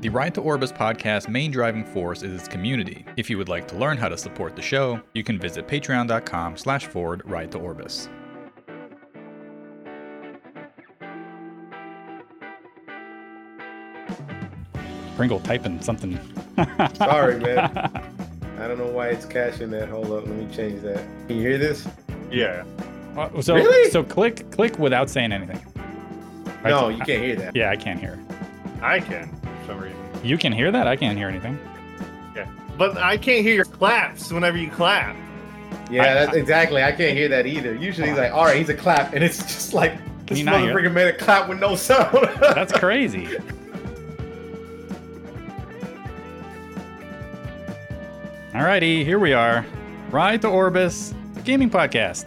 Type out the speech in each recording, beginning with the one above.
The Ride to Orbis podcast main driving force is its community. If you would like to learn how to support the show, you can visit patreon.com slash forward ride to Orbis. Pringle typing something. Sorry, man. I don't know why it's caching that. Hold up, let me change that. Can you hear this? Yeah. Uh, So, Really? so click click without saying anything. Right, No, so- you can't hear that. Yeah, I can't hear. I can for some reason. You can hear that? I can't hear anything. Yeah. But I can't hear your claps whenever you clap. Yeah, I- that's exactly. I can't hear that either. Usually, he's like, "All right, he's a clap," and it's just like Can this you not hear? motherfucker made a clap with no sound. That's crazy. Alrighty, here we are. Ride to Orbis, a gaming podcast.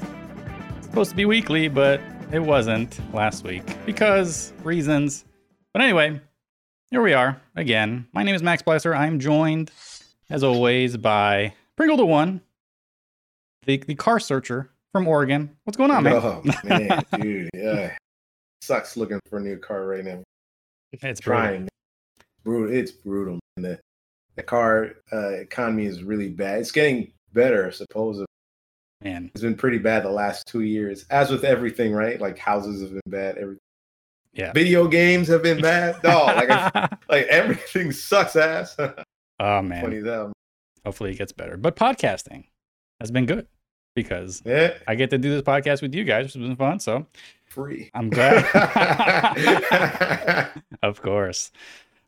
It's supposed to be weekly, but it wasn't last week because reasons. But anyway, here we are again. My name is Max Blesser. I'm joined, as always, by Pringle the One, the, the car searcher from Oregon. What's going on, man? oh man, dude, yeah, sucks looking for a new car right now. It's. Trying, brutal. It's brutal. Man. The, the car uh, economy is really bad. It's getting better, supposedly. Man, It's been pretty bad the last two years, as with everything, right? Like houses have been bad. Everything. Yeah. Video games have been bad. No, like I, like everything sucks ass. oh man. Funny that. hopefully it gets better. But podcasting has been good because Yeah, I get to do this podcast with you guys, which has been fun. So free. I'm glad. of course.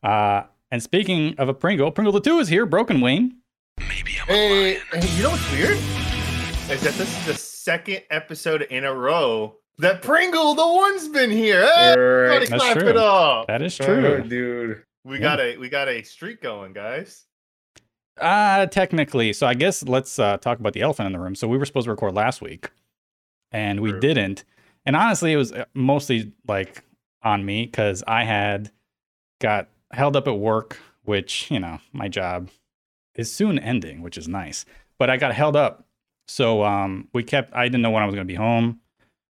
Uh, and speaking of a Pringle, Pringle the Two is here. Broken Wing. Hey, hey, you know what's weird? Is that this is the second episode in a row that Pringle the one's been here. Hey, Right. everybody That's clap true. it up. That is Oh, true. dude. We Yeah. got a we got a streak going, guys. Uh, technically. So I guess let's uh, talk about the elephant in the room. So we were supposed to record last week and we True. didn't. And honestly, it was uh, mostly like on me because I had got held up at work, which, you know, my job is soon ending, which is nice. But I got held up. So um, we kept, I didn't know when I was going to be home.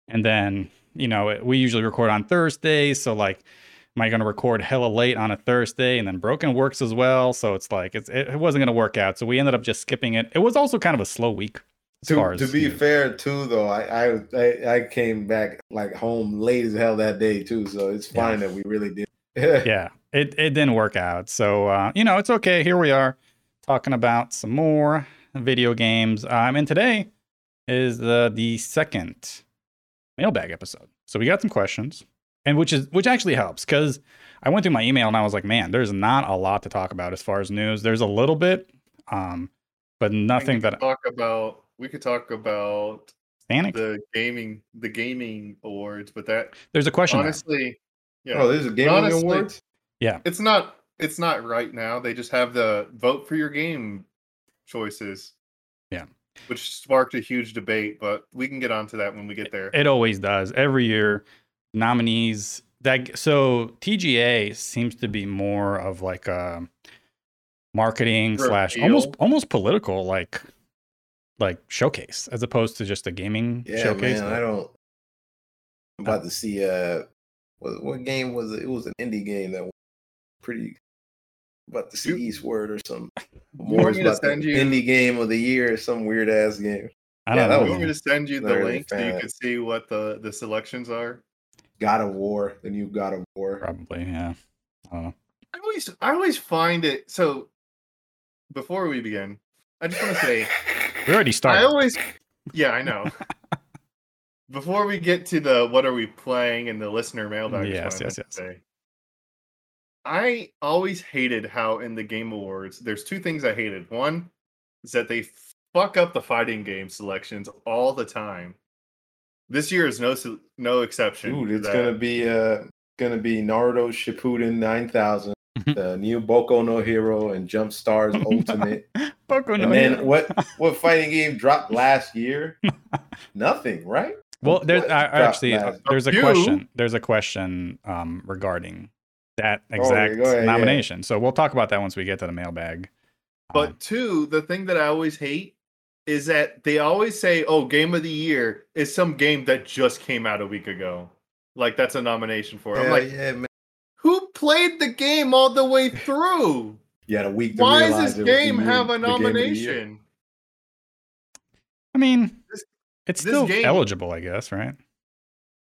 And then, you know, it- we usually record on Thursdays. So, like, am I going to record hella late on a Thursday? And then Broken works as well. So it's like, it's, it, wasn't going to work out. So we ended up just skipping it. It was also kind of a slow week. To, as, to be you know, fair, too, though, I, I I came back like home late as hell that day too, so it's Yeah. fine that we really did. yeah, it, it didn't work out. So, uh, you know, it's okay. Here we are talking about some more video games. Um, and today is the, the second mailbag episode. So we got some questions and which is, which actually helps because I went through my email and I was like, man, there's not a lot to talk about as far as news. There's a little bit, um, but nothing that we could talk about we could talk about Stanek, the gaming the gaming awards, but that there's a question. there. honestly, yeah, Oh, this is a gaming Honestly- awards. it's not it's not right now. They just have the vote for your game choices. Yeah. Which sparked a huge debate, but we can get onto that when we get there. It always does. Every year, nominees that so TGA seems to be more of like a marketing slash almost almost political like like showcase as opposed to just a gaming Yeah, showcase. man, I don't. I'm about to see. Uh, what what game was it? It was an indie game that was pretty. About to see You- Eastward or some more awards me to about the send you- indie game of the year or some weird ass game. I don't that know. you was- want me to send you the link so you can see what the the selections are? God of War, the new God of War. Probably, yeah. I don't know. I always I always find it so. Before we begin, I just want to say We already started. I always, yeah, I know. Before we get to the what are we playing and the listener mailbag, Yes, yes, yes. say. I always hated how in the Game Awards, there's two things I hated. One is that they fuck up the fighting game selections all the time. This year is no no exception. Dude, it's that. gonna be uh gonna be Naruto Shippuden 9000, Mhm. the new Boku no Hero, and Jump Stars Ultimate. Boku no and then Hero. what what fighting game dropped last year? Nothing, right? Well, there's What I, actually uh, there's a few. question. There's a question um, regarding that Oh, exact go ahead, yeah. nomination. So we'll talk about that once we get to the mailbag. But Um, two, the thing that I always hate is that they always say, "Oh, game of the year is some game that just came out a week ago." Like that's a nomination for. it. I'm Yeah, like, yeah, man. who played the game all the way through. yeah, a week. To Why does this game have a game of the year. nomination? I mean, This- it's this still game- eligible, I guess, right?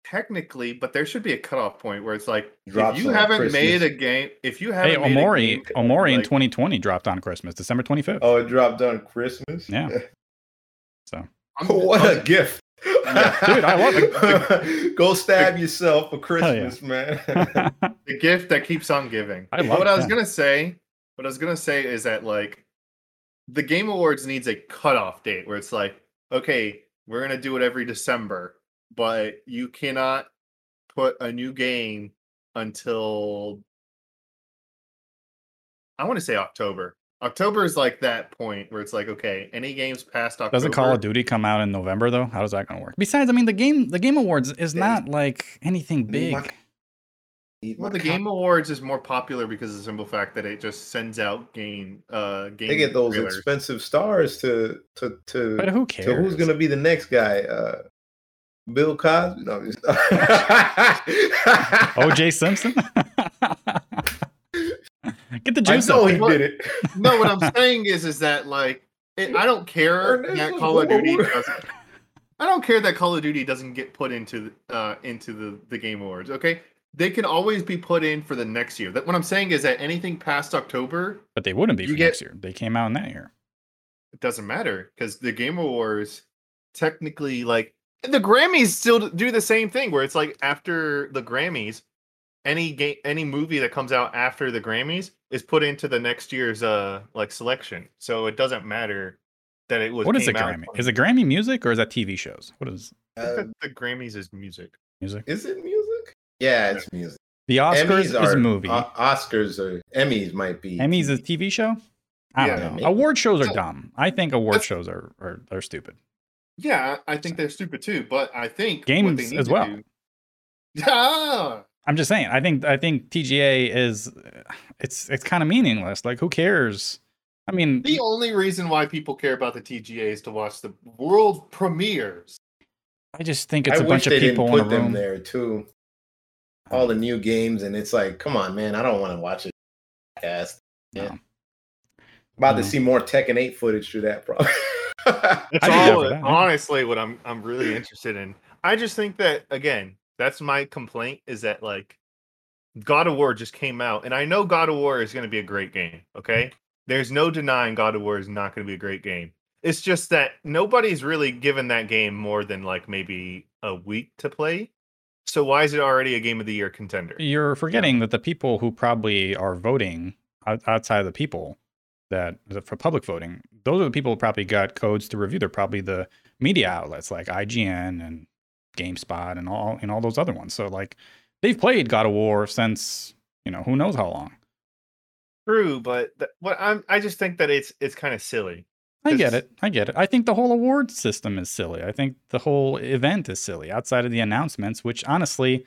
Technically, but there should be a cutoff point where it's like Drops if you haven't Christmas. made a game, if you haven't Hey, made a Omori, game, Omori in 2020 dropped on Christmas, December 25th. Oh, it dropped on Christmas. Yeah. So what a gift. Yeah. Dude, I love it. Go stab yourself for Hell yeah. Christmas, man. the gift that keeps on giving. I love what I was that. gonna say. What I was gonna say is that like the Game Awards needs a cutoff date where it's like, okay, we're gonna do it every December, but you cannot put a new game until I want to say October. October is like that point where it's like, okay, any games past October. Doesn't Call of Duty come out in November though? How does that gonna work? Besides, I mean, the game, the Game Awards is Yeah. not like anything Need my- big. Well, the cop- Game Awards is more popular because of the simple fact that it just sends out game uh game. They get those trailers. expensive stars to to to. But who cares? So who's gonna be the next guy? Uh, Bill Cosby? No, I'm just- OJ Simpson? Get the juice. I juice know up. he What? did it. no, what I'm saying is, is that like it, I don't care that Call of Duty doesn't. I don't care that Call of Duty doesn't get put into the, uh into the the Game Awards. Okay, they can always be put in for the next year. That what I'm saying is that anything past October, But they wouldn't be for get- next year. They came out in that year. it doesn't matter because the Game Awards technically like the Grammys still do the same thing where it's like after the Grammys, any game any movie that comes out after the Grammys is put into the next year's uh like selection. So it doesn't matter that it was What is a Grammy? Is it Grammy music or is that TV shows? What is Uh, the Grammys is music. music? is it music? Yeah, it's music. The Oscars Emmys is are, movie. O- Oscars or Emmys might be. Emmys is TV show. I Yeah, don't know. maybe. Award shows are dumb. I think award That's- shows are, are are stupid. Yeah, I think they're stupid too, but I think what Games they need as to well. do- Yeah. I'm just saying. I think I think TGA is it's it's kind of meaningless. Like who cares? I mean, The only reason why people care about the TGA is to watch the world premieres. I just think it's I a bunch of people didn't in put a them room. there too. All the new games, and it's like, come on, man, I don't want to watch it. Cast. Yeah. No. About No. to see more Tekken 8 footage through that, probably. That's I'd be down all that, honestly what I'm I'm really interested in. I just think that again, that's my complaint is that like God of War just came out, and I know God of War is going to be a great game. Okay, there's no denying God of War is not going to be a great game. It's just that nobody's really given that game more than like maybe a week to play. So why is it already a game of the year contender? You're forgetting that the people who probably are voting outside of the people that that for public voting, those are the people who probably got codes to review. They're probably the media outlets like IGN and GameSpot and all and all those other ones. So like they've played God of War since you know who knows how long. True, but th- what I'm I just think that it's it's kind of silly. I get it. I get it. I think the whole award system is silly. I think the whole event is silly outside of the announcements, which honestly,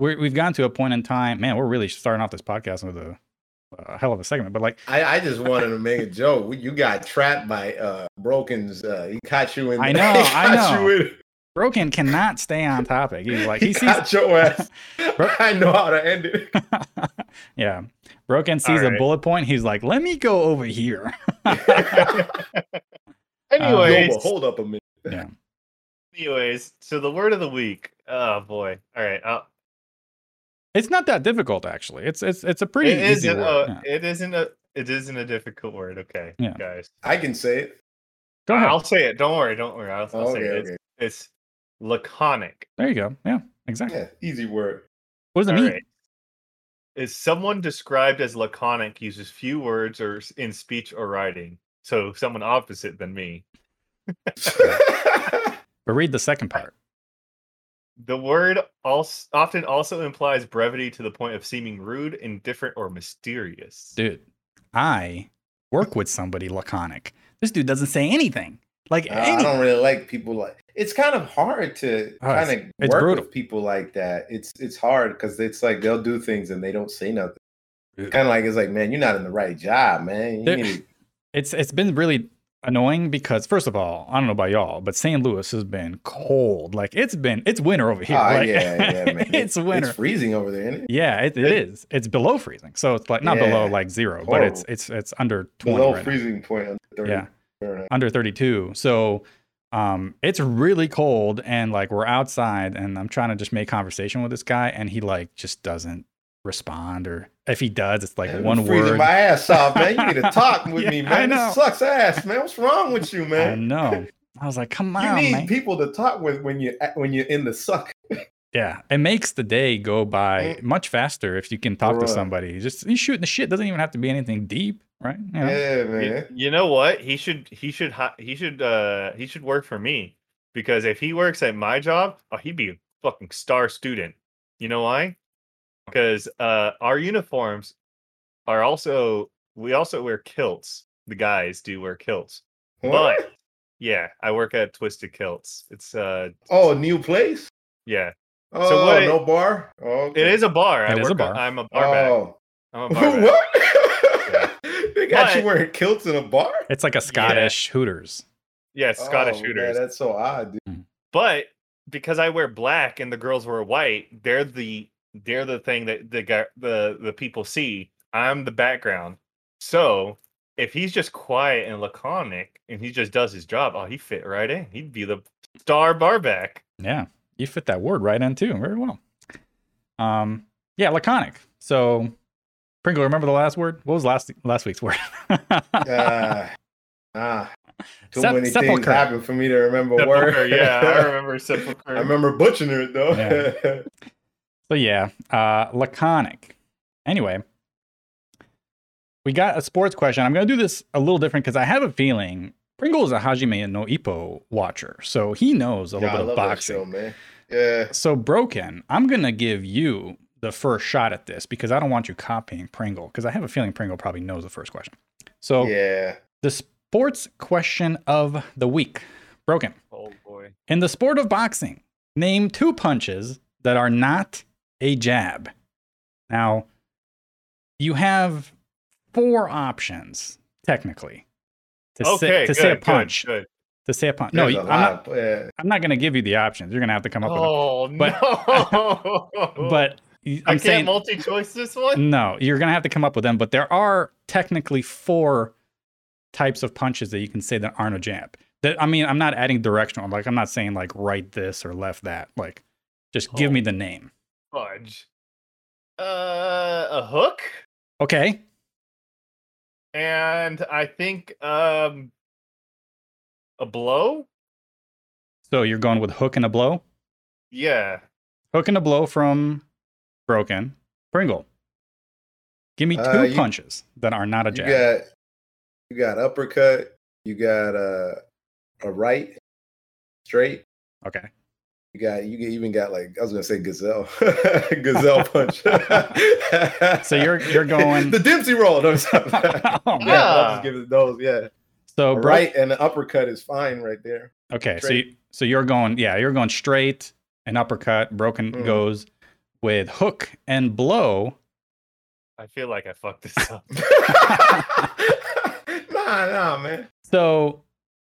we're, we've gotten to a point in time. Man, we're really starting off this podcast with a, a hell of a segment. But like, I, I just wanted to make a joke. You got trapped by uh Broken's. Uh, he caught you in. I he know, I caught know. You in, Broken cannot stay on topic. He's like, he, he sees. your ass. I know how to end it. yeah. Broken sees a bullet point. He's like, let me go over here. Anyways, Yo, but hold up a minute. yeah. anyways, so the word of the week. Oh boy. All right. I'll, It's not that difficult, actually. It's it's it's a pretty it easy isn't. word. A, Yeah. It isn't a. It isn't a difficult word. Okay, Yeah. guys. I can say it. Go ahead. I'll say it. Don't worry. Don't worry. I'll, I'll Okay, say it. It's, okay. it's laconic. There you go. Yeah, exactly. Yeah, easy word. What does it All mean? right. Is someone described as laconic uses few words or in speech or writing? So someone opposite than me. But read the second part. The word also often also implies brevity to the point of seeming rude, indifferent, or mysterious. Dude, I work with somebody laconic. This dude doesn't say anything. Like Uh, I don't really like people like. It's kind of hard to Oh, it's- kind of it's work brutal. with people like that. It's it's hard because it's like they'll do things and they don't say nothing. Kind of like it's like, man, you're not in the right job, man. You There- need to- it's it's been really annoying because first of all, I don't know about y'all, but St. Louis has been cold. Like it's been it's winter over here. Ah, like, yeah, yeah, man. it's winter. It's freezing over there, isn't it? yeah, it, it is. It's below freezing. So it's like not below like zero, but it's it's it's under 20 Below right now. freezing point. Under Yeah. Fahrenheit. under 32. So um it's really cold and like we're outside and I'm trying to just make conversation with this guy and he like just doesn't respond or if he does it's like Man, one I'm freezing word. my ass off, man. You need to talk with Yeah, me, I man. know. This sucks ass, man. What's wrong with you, man? I man? know. I was like, come on. You on, need man. people to talk with when you when you're in the suck. Yeah, it makes the day go by Mm. much faster if you can talk to Bruh. somebody. Just you shooting the shit doesn't even have to be anything deep, right? You know? Yeah, You, man. you know what? He should he should he should uh he should work for me because if he works at my job, oh, he'd be a fucking star student. You know why? Because uh our uniforms are also we also wear kilts. The guys do wear kilts. What? But yeah, I work at Twisted Kilts. It's uh Oh, new place? yeah. Oh, what no bar? Oh, It is a bar. I It is a work bar. I'm a bar Oh. I'm a barback. what? they got you But- wearing kilts in a bar? It's like a Scottish Hooters. Yeah, it's Scottish Oh, man, that's so odd, dude. but because I wear black and the girls wear white, they're the they're the thing that the guy the the people see. I'm the background. So if he's just quiet and laconic and he just does his job, oh, he fit right in. He'd be the star barback. Yeah, you fit that word right in too. Very well. Um, yeah, laconic. So, Pringle, remember the last word? What was last last week's word? Ah, ah. Too Sep- many things sepulcher. happen for me to remember Sepulcher, words. yeah, I remember sepulcher. I remember butchering it though. Yeah. So yeah, uh, laconic. Anyway, we got a sports question. I'm gonna do this a little different because I have a feeling Pringle is a Hajime no Ippo watcher, so he knows a Yeah, I little bit of love that boxing. show, man. Yeah. So broken. I'm gonna give you the first shot at this because I don't want you copying Pringle because I have a feeling Pringle probably knows the first question. So Yeah. the sports question of the week, broken. oh boy. In the sport of boxing, name two punches that are not a jab. Now, you have four options technically to Okay, say to good, say a punch. good. To say a punch. No, There's you- a I'm lot not. of- yeah. I'm not going to give you the options. You're going to have to come up with Oh But- no! But I'm can't saying multi-choice this one. no. You're going to have to come up with them. But there are technically four types of punches that you can say that aren't a jab. That I mean, I'm not adding directional. Like I'm not saying like right this or left that. Like, just give Oh. me the name. Fudge. Uh, a hook, Okay. and I think um, a blow. So you're going with hook and a blow? Yeah. Hook and a blow from Broken. Pringle. Give me two Uh, you- punches that are not a You jab. got you got uppercut, you got uh, a right, straight. okay. You got you even got like I was gonna say gazelle, gazelle punch. So you're- you're going- the Dempsey roll. No, stop. Oh, yeah. I'll just give it those. Yeah, So A bro- right and the uppercut is fine right there. Okay. So you, so you're going yeah, you're going straight and uppercut. Broken Mhm. goes with hook and blow. I feel like I fucked this up. nah, nah, man. So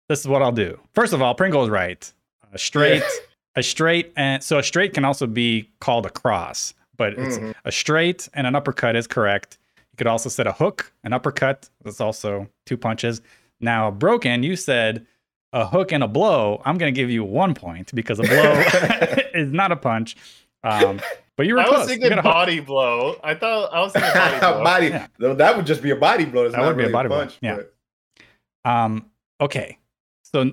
this is what I'll do. First of all, Pringle is right. A straight, a straight, and so a straight can also be called a cross, but it's Mhm. a straight and an uppercut is correct. You could also set a hook, an uppercut. That's also two punches. Now, broken, you said a hook and a blow. I'm going to give you one point because a blow is not a punch. Um, but you were I close. was thinking got a hook. body blow. I thought I was thinking body blow. body. Yeah. no, That would just be a body blow. It's That not would be a body blow, punch, yeah. but- Um, okay. So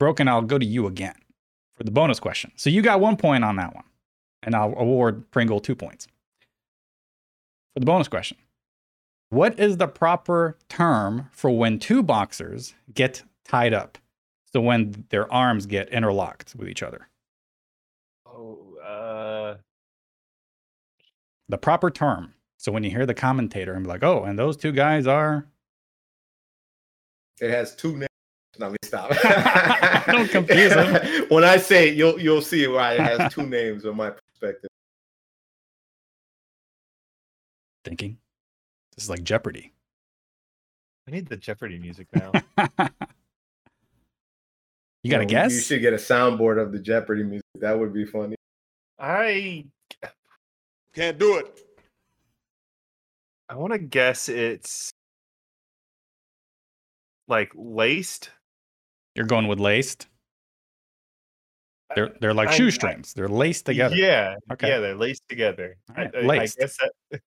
broken, I'll go to you again for the bonus question. So you got one point on that one, and I'll award Pringle two points. For the bonus question, what is the proper term for when two boxers get tied up? So when their arms get interlocked with each other. Oh, uh, The proper term. So when you hear the commentator and be like, "Oh, and those two guys are," It has two names. No, let me stop. Don't confuse them. when I say it, you'll you'll see why it has two names from my perspective. thinking, "This is like Jeopardy." I need the Jeopardy music now. You got to know, guess? You should get a soundboard of the Jeopardy music. That would be funny. I Can't do it. I want to guess it's like laced. You're going with laced. They're they're like I- I- shoestrings. They're laced together. Yeah. Okay. Yeah, they're laced together. I- Alright, I, I laced. guess that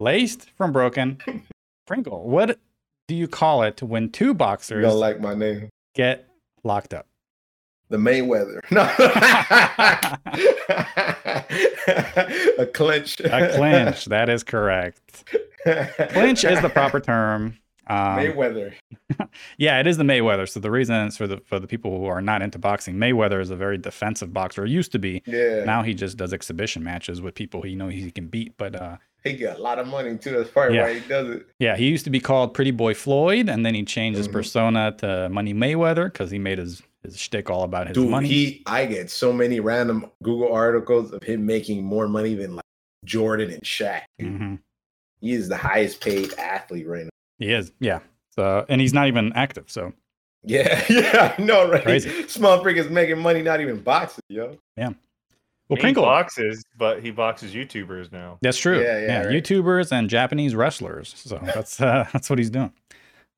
Laced from broken. Pringle. What do you call it when two You boxers don't like my name. get locked up? The Mayweather. No. a clinch. A clinch. that is correct. Clinch is the proper term. Um, Mayweather. Yeah, it is the Mayweather. So the reason is for the for the people who are not into boxing, Mayweather is a very defensive boxer. Used to be. Yeah. Now he just does exhibition matches with people he know he can beat. But uh, he got a lot of money too. That's probably Yeah. why he does it. yeah, he used to be called Pretty Boy Floyd, and then he changed his Mhm. persona to Money Mayweather because he made his his shtick all about his Dude, money. he I get so many random Google articles of him making more money than like Jordan and Shaq. Mhm. He is the highest paid athlete right now. He is, yeah. So and he's not even active. So Yeah, yeah, I know, right? Crazy. Small freak is making money, not even boxing, yo. Yeah. Well, he Pringle. boxes, but he boxes YouTubers now. That's true. Yeah, yeah, right. YouTubers and Japanese wrestlers. So that's uh, that's what he's doing.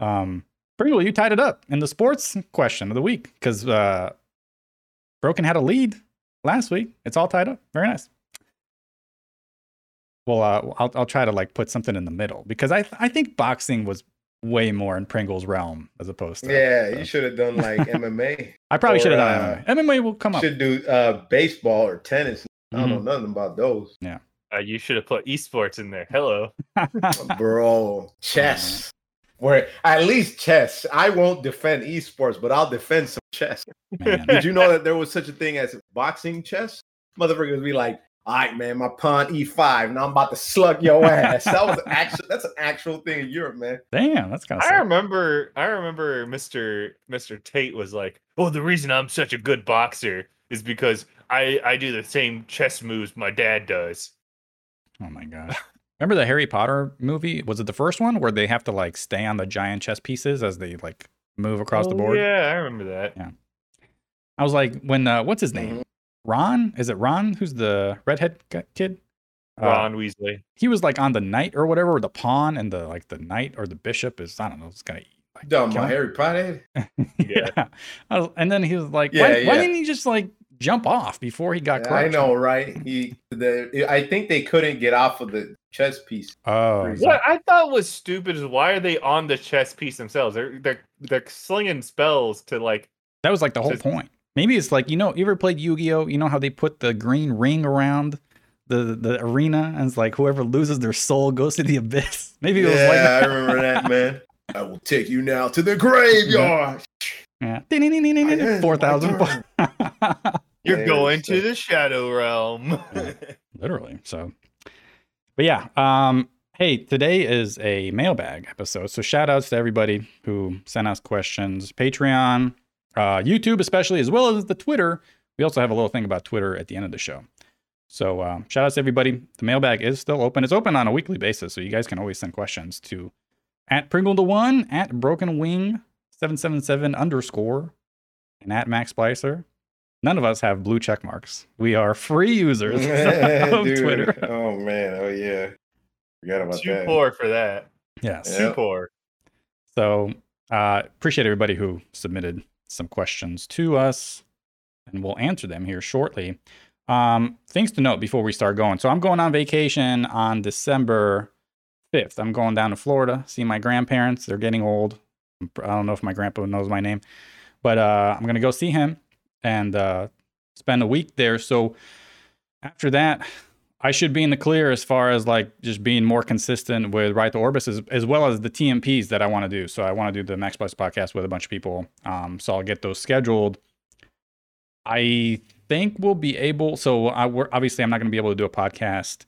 Um, Pringle, you tied it up in the sports question of the week because uh, Broken had a lead last week. It's all tied up. Very nice. Well, uh, I'll I'll try to like put something in the middle because I I think boxing was way more in Pringle's realm as opposed to Yeah, so. you should have done like MMA. I probably should have uh, done MMA. MMA will come up. should do uh baseball or tennis. I don't Mhm. know nothing about those. Yeah. Uh, you should have put esports in there. Hello. Bro, chess. Where at least chess. I won't defend esports, but I'll defend some chess. Man. Did you know that there was such a thing as boxing chess? Motherfuckers be like, all right, man, my pawn e5. Now I'm about to slug your ass. That was actual that's an actual thing in Europe, man. Damn, that's kind of I remember I remember Mr. Mr. Tate was like, "Oh, the reason I'm such a good boxer is because I I do the same chess moves my dad does." Oh my gosh. Remember the Harry Potter movie? Was it the first one where they have to like stay on the giant chess pieces as they like move across the Oh, board? Yeah, I remember that. Yeah. I was like, when uh, what's his name? Ron? Is it Ron? Who's the redhead g- kid? Uh, Ron Weasley. he was like on the knight or whatever, or the pawn, and the like the knight or the bishop is I don't know. It's gonna like, Dumb, kill my. Harry Potter. yeah. I was- and then he was like, Yeah, why, why didn't he just like jump off before he got Yeah, crushed? I know, right? He, the, I think they couldn't get off of the chess piece. Oh, What I thought was stupid is why are they on the chess piece themselves? They're they're they're slinging spells to like That was like the whole Just- point. Maybe it's like you know, you ever played Yu-Gi-Oh? You know how they put the green ring around the the arena, and it's like whoever loses their soul goes to the abyss. Maybe it was like yeah, that. I remember that, man. I will take you now to the graveyard. Yeah. Four thousand. you're going to the shadow realm. Literally. So, but yeah. Um. Hey, today is a mailbag episode, so shout outs to everybody who sent us questions. Patreon, uh, YouTube, especially, as well as the Twitter. We also have a little thing about Twitter at the end of the show. So um, shout outs to everybody. The mailbag is still open. It's open on a weekly basis, so you guys can always send questions to at Pringle the One, at Broken Wing seven seven seven underscore, and at Max Splicer. None of us have blue check marks. We are free users of Dude. Twitter. Oh man, oh yeah. Forgot about Too that. poor for that. Yes. Yeah. Too poor. So uh, appreciate everybody who submitted some questions to us, and we'll answer them here shortly. Um, things to note before we start going. So I'm going on vacation on December 5th. I'm going down to Florida, see my grandparents. They're getting old. I don't know if my grandpa knows my name, but uh, I'm gonna go see him and uh, spend a week there. So after that, I should be in the clear as far as like just being more consistent with Ride to Orbis as, as well as the TMPs that I want to do. So I want to do the Max Plus podcast with a bunch of people. Um, so I'll get those scheduled. I think we'll be able. So I, we're, obviously I'm not going to be able to do a podcast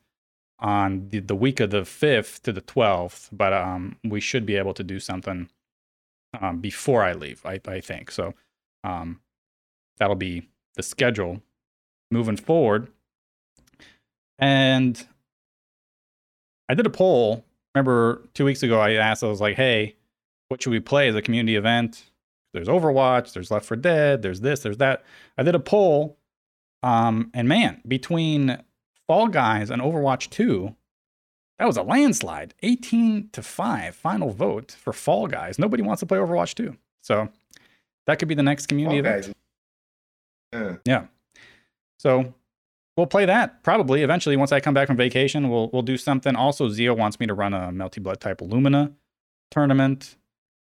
on the, the week of the 5th to the 12th, but um, we should be able to do something um, before I leave, I, I think. So um, that'll be the schedule moving forward. And I did a poll. Remember two weeks ago, I asked, I was like, hey, what should we play as a community event? there's Overwatch, there's Left 4 Dead, there's this, there's that. I did a poll, um, and man, between Fall Guys and Overwatch 2, that was a landslide. 18 to 5 final vote for Fall Guys. Nobody wants to play Overwatch 2. So that could be the next community Fall event. Guys. Yeah. So we'll play that probably eventually once I come back from vacation. We'll we'll do something. Also, Zio wants me to run a Melty Blood type Lumina tournament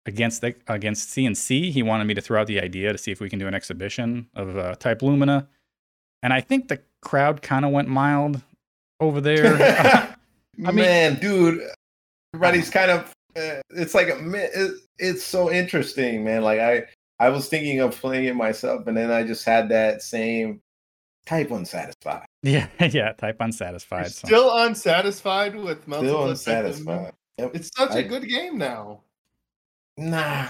against the against CNC. He wanted me to throw out the idea to see if we can do an exhibition of uh, type Lumina, and I think the crowd kind of went mild over there. I mean- man, dude, everybody's kind of. Uh, it's like a. it's so interesting, man. Like I, I was thinking of playing it myself, and then I just had that same type unsatisfied. yeah, yeah, type You're unsatisfied. so- still unsatisfied with Melty Still Blood Type Lumina? unsatisfied. Yep. It's such a I- good game now. Nah.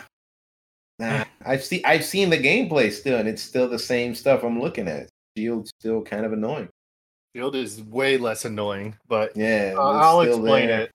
Nah. I've seen I've seen the gameplay still, and it's still the same stuff I'm looking at. Shield's still kind of annoying. Shield is way less annoying, but Yeah. uh, I'll explain there. it.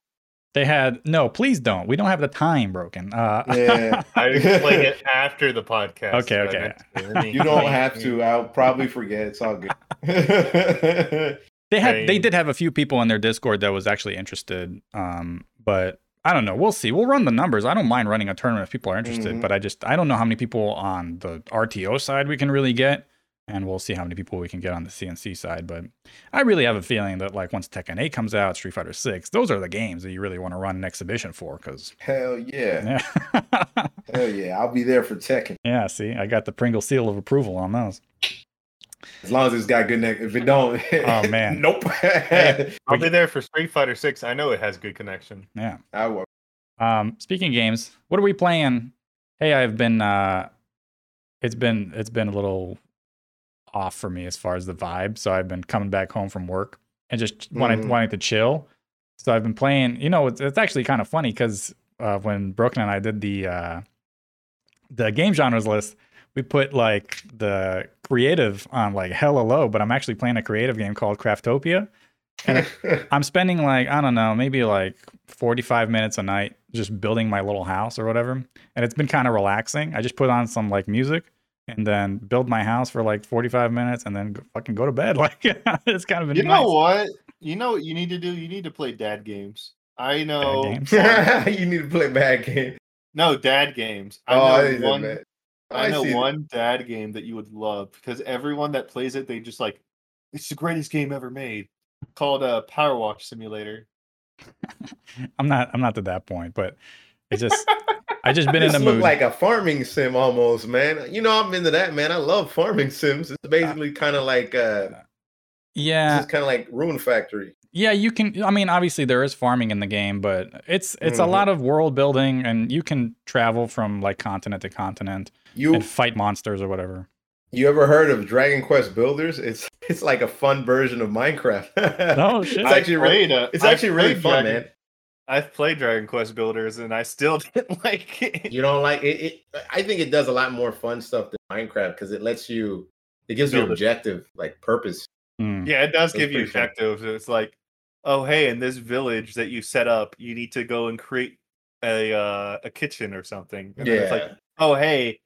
They had no, please don't. We don't have the time broken. Uh, Yeah. I explain it after the podcast. Okay, but I okay. to. You don't have to. I'll probably forget. It's all good. They had they did have a few people in their Discord that was actually interested. Um, but I don't know. We'll see. We'll run the numbers. I don't mind running a tournament if people are interested, Mhm. but I just I don't know how many people on the RTO side we can really get, and we'll see how many people we can get on the CNC side. But I really have a feeling that like once Tekken 8 comes out, Street Fighter 6, those are the games that you really want to run an exhibition for, because Hell yeah. yeah, Hell yeah. I'll be there for Tekken. yeah. See, I got the Pringle seal of approval on those. As long as it's got good neck. If it don't, Oh, man. nope. I'll be there for Street Fighter Six. I know it has good connection. Yeah. I will. Um, speaking of games, what are we playing? Hey, I've been uh it's been it's been a little off for me as far as the vibe. So I've been coming back home from work and just wanting Mhm. wanting to chill. So I've been playing, you know, it's, it's actually kind of funny because uh, when Broken and I did the uh the game genres list, we put like the creative on like hella low, but I'm actually playing a creative game called Craftopia. And I'm spending like, I don't know, maybe like 45 minutes a night just building my little house or whatever. And it's been kind of relaxing. I just put on some like music and then build my house for like 45 minutes and then go, fucking go to bed. Like it's kind of You nice. know what? You know what you need to do? You need to play dad games. I know. games? you need to play bad game. No, dad games. I Oh, know think one. bad. I know see that. one dad game that you would love because everyone that plays it, they just like, it's the greatest game ever made. Called uh, PowerWash Simulator. I'm not I'm not to that point, but it's just I just been in This the look mood. like a farming sim almost, man. You know, I'm into that, man. I love farming sims. It's basically kind of like uh yeah. it's kind of like Rune Factory. Yeah, you can. I mean, obviously there is farming in the game, but it's it's a Mhm. lot of world building, and you can travel from like continent to continent You and fight monsters or whatever. you ever heard of Dragon Quest Builders? It's it's like a fun version of Minecraft. Oh shit! It's actually really, played, uh, it's actually really fun, Dragon- man. I've played Dragon Quest Builders and I still didn't like it. You don't like it, it I think it does a lot more fun stuff than Minecraft because it lets you it gives you Build it. objective, like purpose. Hmm. Yeah, it does That's give you pretty fun. It's like, oh hey, in this village that you set up, you need to go and create a uh, a kitchen or something. And Yeah. it's like, oh hey,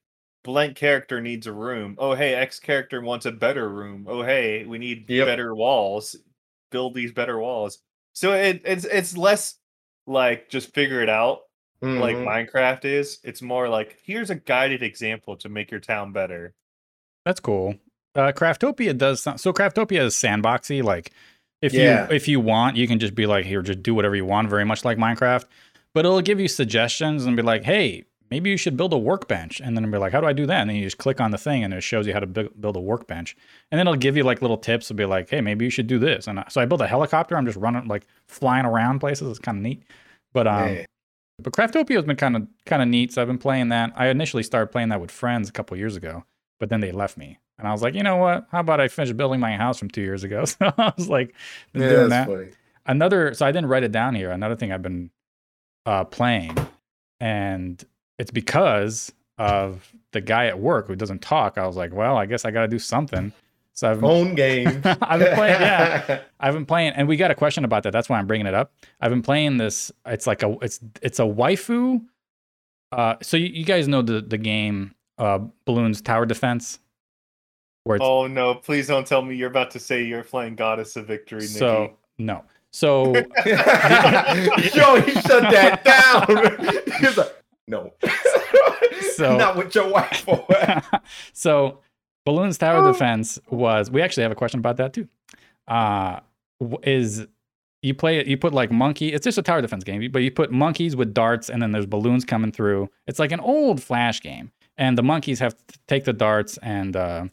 blank character needs a room. Oh hey, X character wants a better room. Oh hey, we need Yep. better walls. Build these better walls. So it, it's it's less like just figure it out like Mhm. Minecraft is. It's more like here's a guided example to make your town better. That's cool. Uh, Craftopia does so. Craftopia is sandboxy. Like, if Yeah. you if you want, you can just be like, here, just do whatever you want. Very much like Minecraft, but it'll give you suggestions and be like, hey, maybe you should build a workbench. And then it'll be like, how do I do that? And then you just click on the thing, and it shows you how to build a workbench. And then it'll give you like little tips. It'll be like, hey, maybe you should do this. And so I built a helicopter. I'm just running like flying around places. It's kind of neat. But um, Yeah. but Craftopia has been kind of kind of neat. So I've been playing that. I initially started playing that with friends a couple years ago, but then they left me, and I was like, you know what? How about I finish building my house from two years ago? So I was like, Yeah, doing that. funny. Another. So I didn't write it down here. Another thing I've been uh, playing, and it's because of the guy at work who doesn't talk. I was like, well, I guess I got to do something. So I've Phone game. I've been playing. Yeah, I've been playing, and we got a question about that. That's why I'm bringing it up. I've been playing this. It's like a it's it's a waifu. Uh, so you, you guys know the the game uh, Balloons Tower Defense, Oh no! Please don't tell me you're about to say you're playing Goddess of Victory, Nikki. so no. So Yo, he shut that down. He's like, no. So- not with your wife. boy. so balloons tower defense was we actually have a question about that too uh is you play it you put like monkey it's just a tower defense game but you put monkeys with darts and then there's balloons coming through it's like an old flash game and the monkeys have to take the darts and uh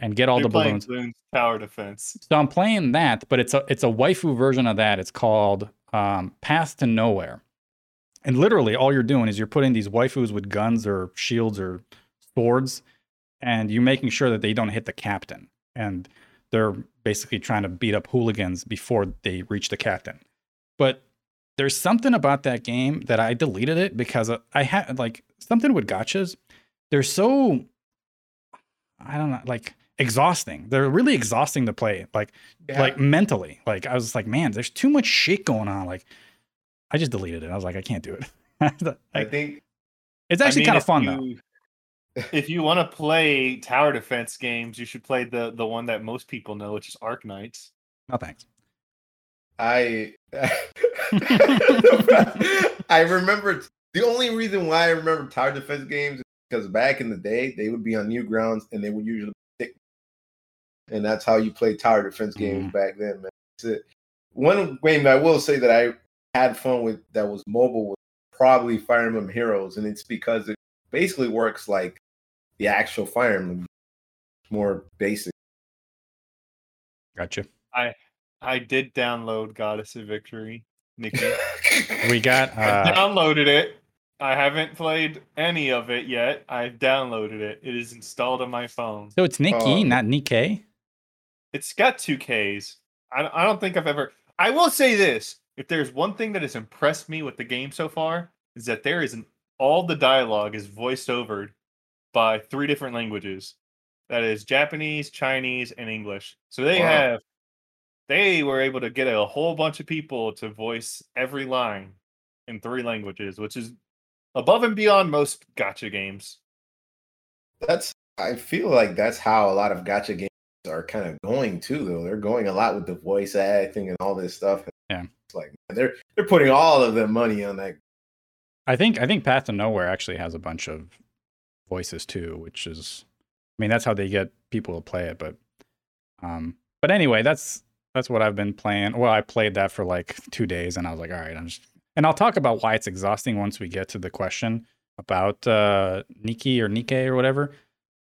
and get all You're the balloons Balloons Tower Defense. so i'm playing that but it's a it's a waifu version of that it's called um path to nowhere and literally all you're doing is you're putting these waifus with guns or shields or swords and you're making sure that they don't hit the captain. And they're basically trying to beat up hooligans before they reach the captain. But there's something about that game that i deleted it because i had like something with gachas they're so i don't know like exhausting. They're really exhausting to play like Yeah. like mentally. Like i was like man there's too much shit going on. Like i just deleted it i was like i can't do it I think it's I actually mean, kind of fun though If you want to play tower defense games, you should play the the one that most people know, which is Arknights. no thanks I I remember the only reason why I remember tower defense games is because back in the day they would be on Newgrounds and they would usually stick, and that's how you play tower defense games mm-hmm. back then. Man, that's it. One game I will say that I had fun with that was mobile was probably Fire Emblem Heroes, and it's because it basically works like the actual Fire Emblem, more basic. gotcha I I did download Goddess of Victory, Nikki. we got I uh downloaded it. I haven't played any of it yet. I've downloaded it. It is installed on my phone. so it's nikki Oh. not nikkei It's got two Ks. I, I don't think I've ever. I will say this: if there's one thing that has impressed me with the game so far, is that there is an all the dialogue is voiced over by three different languages. That is Japanese, Chinese, and English. So they Wow. have they were able to get a whole bunch of people to voice every line in three languages, which is above and beyond most gacha games. That's I feel like that's how a lot of gotcha games are kind of going too though. They're going a lot with the voice acting and all this stuff. Yeah. It's like they're they're putting all of their money on that. i think i think path to nowhere actually has a bunch of voices too which is i mean that's how they get people to play it but um but anyway that's that's what i've been playing well i played that for like two days and i was like all right i'm just and i'll talk about why it's exhausting once we get to the question about uh nikki or nikkei or whatever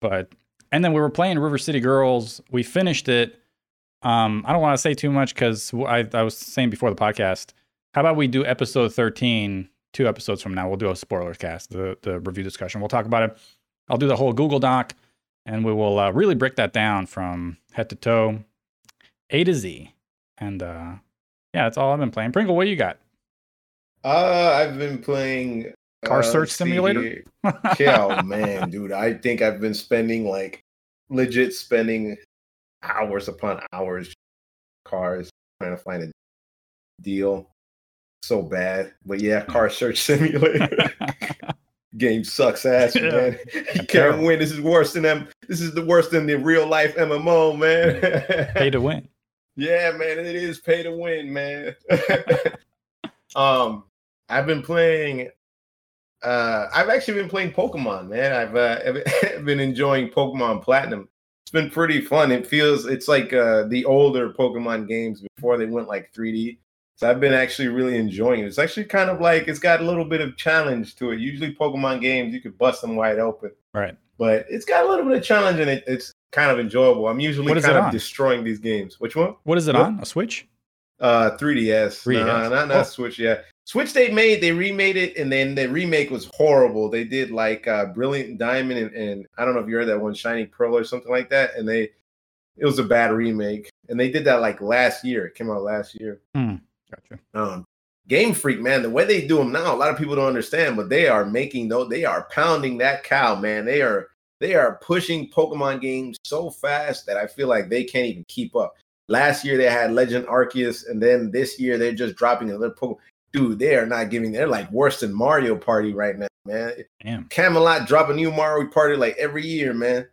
but and then we were playing river city girls. We finished it. Um i don't want to say too much because I, I was saying before the podcast how about we do episode 13 two episodes from now? We'll do a spoiler cast the, the review discussion. We'll talk about it. I'll do the whole google doc and we will uh, really break that down from head to toe a to z. And uh yeah that's all i've been playing. Pringle what you got? Uh I've been playing Car uh, search simulator? Yeah, oh man, dude. I think I've been spending like legit spending hours upon hours cars trying to find a deal. So bad. But yeah, car search simulator. Game sucks ass, Yeah. man. You can't win. This is worse than them. This is the worst than the real life MMO, man. pay to win Yeah, man, it is pay to win, man. um, I've been playing. Uh, I've actually been playing Pokemon, man. I've uh, been enjoying Pokemon Platinum. It's been pretty fun. It feels it's like uh, the older Pokemon games before they went like 3D. So I've been actually really enjoying it. It's actually kind of like it's got a little bit of challenge to it. Usually Pokemon games you could bust them wide open, right but it's got a little bit of challenge and it. It's kind of enjoyable. I'm usually kind of on? destroying these games. Which one? what is it What? on a switch Uh, 3DS. 3DS. Nah, not not Oh. Switch. Yeah, Switch. They made they remade it, and then the remake was horrible. They did like uh, Brilliant Diamond and, and I don't know if you heard that one, Shining Pearl or something like that, and they it was a bad remake, and they did that like last year. It came out last year. gotcha Um, Game Freak, man, the way they do them now, a lot of people don't understand, but they are making though they are pounding that cow, man. They are they are pushing Pokemon games so fast that I feel like they can't even keep up. Last year they had Legend Arceus, and then this year they're just dropping another Pokemon. Dude, they are not giving. They're like worse than Mario Party right now, man. Damn. Camelot drop a new Mario Party like every year, man.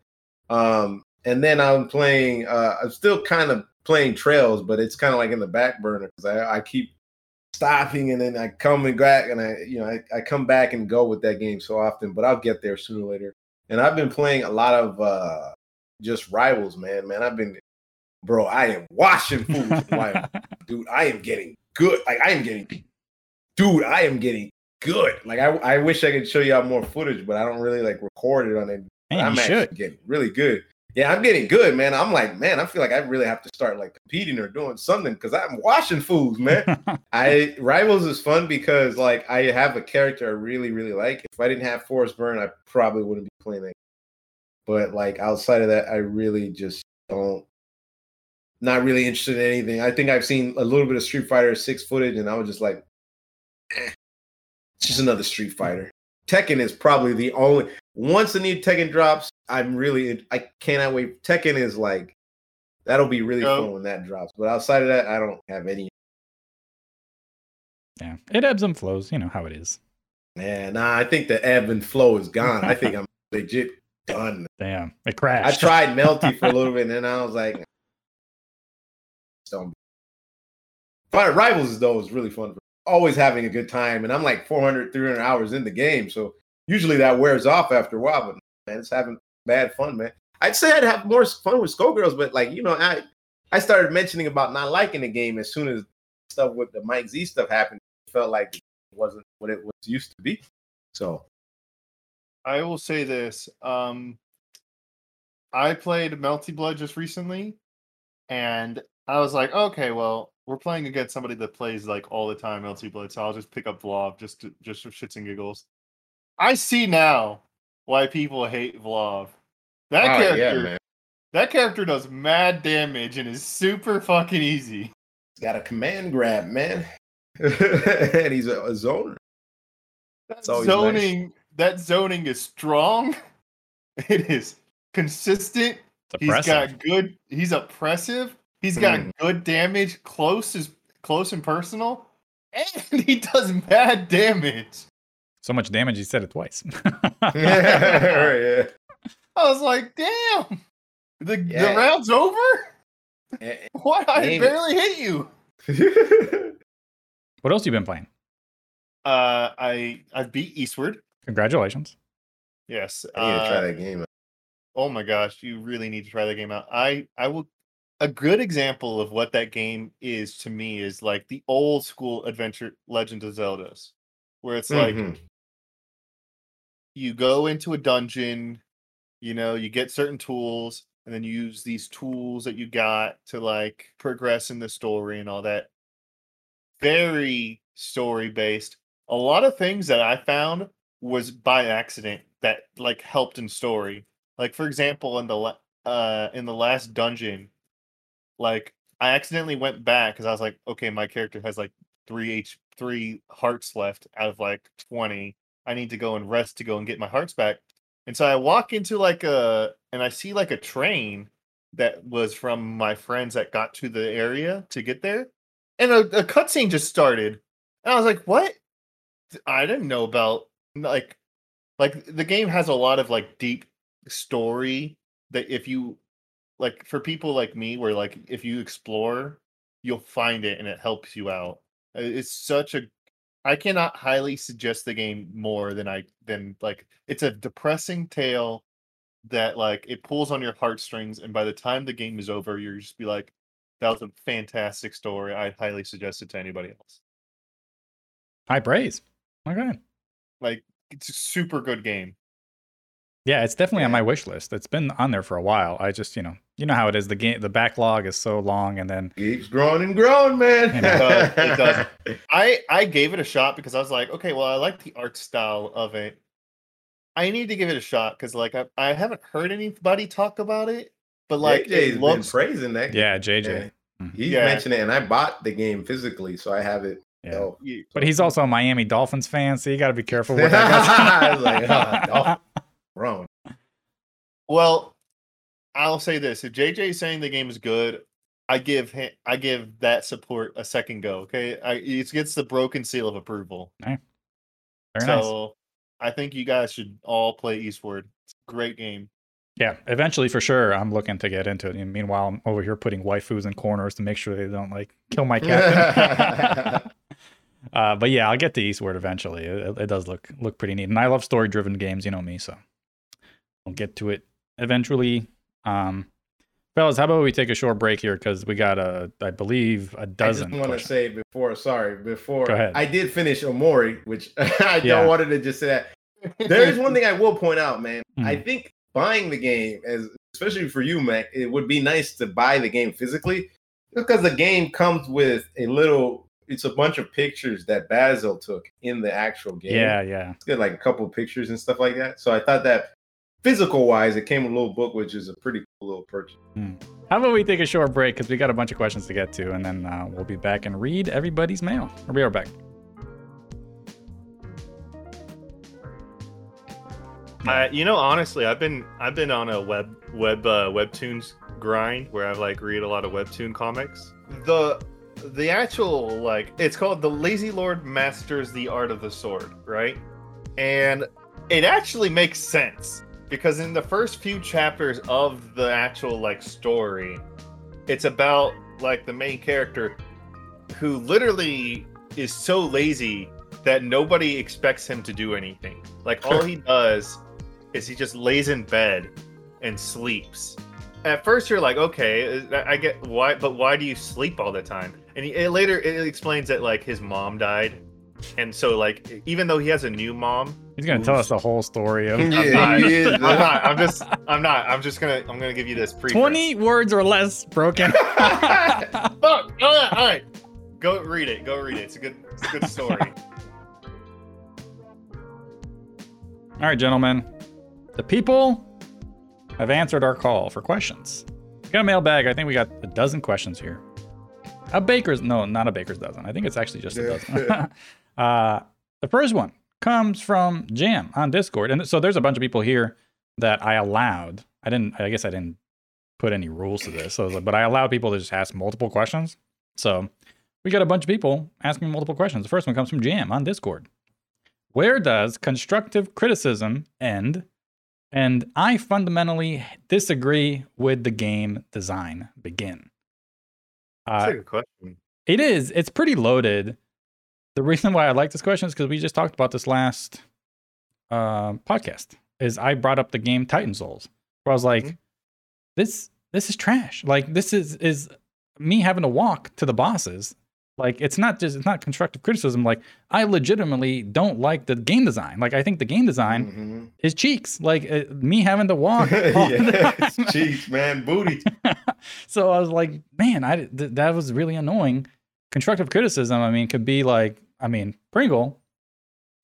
Um, and then I'm playing. Uh, I'm still kind of playing Trails, but it's kind of like in the back burner because I, I keep stopping and then I come and back and I, you know, I, I come back and go with that game so often. But I'll get there sooner or later. And I've been playing a lot of uh just rivals, man. Man, I've been, bro. I am washing food, dude. I am getting good. Like I am getting, dude. I am getting good. Like I, I wish I could show y'all more footage, but I don't really like record it on it. Man, I'm actually should. getting really good. Yeah, I'm getting good, man. I'm like, man, I feel like I really have to start like competing or doing something because I'm washing fools, man. I Rivals is fun because like I have a character I really, really like. If I didn't have Forsburn, I probably wouldn't be playing it. But like outside of that, I really just don't not really interested in anything. I think I've seen a little bit of Street Fighter 6 footage and I was just like, it's just another Street Fighter. Tekken is probably the only once the new Tekken drops, I'm really I cannot wait. Tekken is like that'll be really Yo. fun when that drops. But outside of that, I don't have any. yeah. It ebbs and flows. You know how it is. Yeah, nah, I think the ebb and flow is gone. I think I'm legit done. Damn. It crashed. I tried Melty for a little bit, and then I was like, don't. But Rivals though is really fun. Always having a good time, and I'm like 400, 300 hours in the game, so usually that wears off after a while. But man, it's having bad fun, man. I'd say I'd have more fun with Skullgirls, but like you know, I I started mentioning about not liking the game as soon as stuff with the Mike Z stuff happened. It felt like it wasn't what it was used to be. So I will say this. Um, I played Melty Blood just recently, and I was like, okay, well, we're playing against somebody that plays like all the time LT Blood, so I'll just pick up Vlov just to, just for shits and giggles. I see now why people hate Vlov. That Oh, character, yeah, man. that character does mad damage and is super fucking easy. He's got a command grab, man. and he's a, a zoner. That always nice. zoning, that zoning is strong. It is consistent. He's got good. He's oppressive. He's got Mm. good damage, close is close and personal, and he does bad damage. So much damage, he said it twice. yeah. I was like, damn, the Yeah. the round's over. Eh, Why I Damn it. barely hit you? eh. what else you been playing? Uh, I I beat Eastward. Congratulations. Yes. I need to uh, try that game. Oh my gosh, you really need to try that game out. I I will a good example of what that game is to me is like the old school adventure Legend of Zelda's, where it's like Mhm. you go into a dungeon, you know, you get certain tools, and then you use these tools that you got to like progress in the story and all that. Very story based. A lot of things that I found was by accident that like helped in story. Like for example, in the uh in the last dungeon, like I accidentally went back because I was like, okay, my character has like three H three hearts left out of like twenty. I need to go and rest to go and get my hearts back. And so I walk into like a and I see like a train that was from my friends that got to the area to get there. And a, a cutscene just started. And I was like, what? I didn't know about like like the game has a lot of like deep story that if you like for people like me where like if you explore you'll find it and it helps you out it's such a i cannot highly suggest the game more than i than like it's a depressing tale that like it pulls on your heartstrings and by the time the game is over you're just be like that was a fantastic story i'd highly suggest it to anybody else High praise. Okay. like it's a super good game Yeah, it's definitely on my wish list. It's been on there for a while. I just, you know, you know how it is. The game, the backlog is so long, and then Keeps growing and growing, man. You know. It does. I I gave it a shot because I was like, okay, well, I like the art style of it. I need to give it a shot because like I, I haven't heard anybody talk about it, but like JJ's it been looks praising that. yeah, JJ. Mm-hmm. He's Yeah. mentioned it, and I bought the game physically, so I have it. Yeah. So. But he's also a Miami Dolphins fan, so you got to be careful with that. I was like, oh, Dolphins. Wrong. well, I'll say this: if JJ is saying the game is good, I give him, I give that support a second go. Okay, I, it gets the broken seal of approval. Very nice. so I think you guys should all play Eastward. It's a great game. Yeah, eventually for sure. I'm looking to get into it. And meanwhile, I'm over here putting waifus in corners to make sure they don't like kill my cat. uh, but yeah, I'll get to Eastward eventually. It, it does look look pretty neat, and I love story driven games. You know me, so I'll get to it eventually. Um, fellas, how about we take a short break here because we got a, I believe, a dozen. I just want to say before, sorry, before Go ahead. I did finish Omori, which I don't Yeah. wanted to just say that. There is one thing I will point out, man. I Mhm. think buying the game, as especially for you, Mac, it would be nice to buy the game physically because the game comes with a little. It's a bunch of pictures that Basil took in the actual game. Yeah, yeah. it's got like a couple pictures and stuff like that. So I thought that physical wise, it came with a little book, which is a pretty cool little purchase. How about we take a short break because we got a bunch of questions to get to, and then uh, we'll be back and read everybody's mail. We'll be right back. I, you know, honestly, I've been I've been on a web web uh, webtoons grind where I've like read a lot of webtoon comics. The the actual like it's called the Lazy Lord Masters the Art of the Sword, right? And it actually makes sense because in the first few chapters of the actual like story, it's about like the main character who literally is so lazy that nobody expects him to do anything. Like all he does is he just lays in bed and sleeps. At first, you're like, okay, I I get why, but why do you sleep all the time? And he, it, later, it explains that like his mom died, and so like even though he has a new mom, He's gonna tell us the whole story of I'm Yeah, not, he is, I'm not. I'm just. I'm not. I'm just gonna. I'm gonna give you this pre. 20 words or less broken. Fuck. All right. All right. Go read it. Go read it. It's a good. It's a good story. All right, gentlemen. The people have answered our call for questions. We got a mailbag. I think we got a dozen questions here. A baker's, no, not a baker's dozen. I think it's actually just a dozen. uh, the first one comes from Jam on Discord. And so there's a bunch of people here that I allowed. I didn't, I guess I didn't put any rules to this. So, I like- but I allowed people to just ask multiple questions. So we got a bunch of people asking multiple questions. The first one comes from Jam on Discord. Where does constructive criticism end? And I fundamentally disagree with the game design begin. That's Uh, a good question. it is. It's pretty loaded. The reason why I like this question is because we just talked about this last uh, podcast. Is I brought up the game Titan Souls, where I was like, Mhm. "This this is trash. Like this is is me having to walk to the bosses. Like it's not just it's not constructive criticism. Like I legitimately don't like the game design. Like I think the game design Mhm. is cheeks. Like uh, me having to walk. yeah, it's cheeks, man, booty. so I was like, man, I th- that was really annoying. Constructive criticism, I mean, could be like, I mean, Pringle,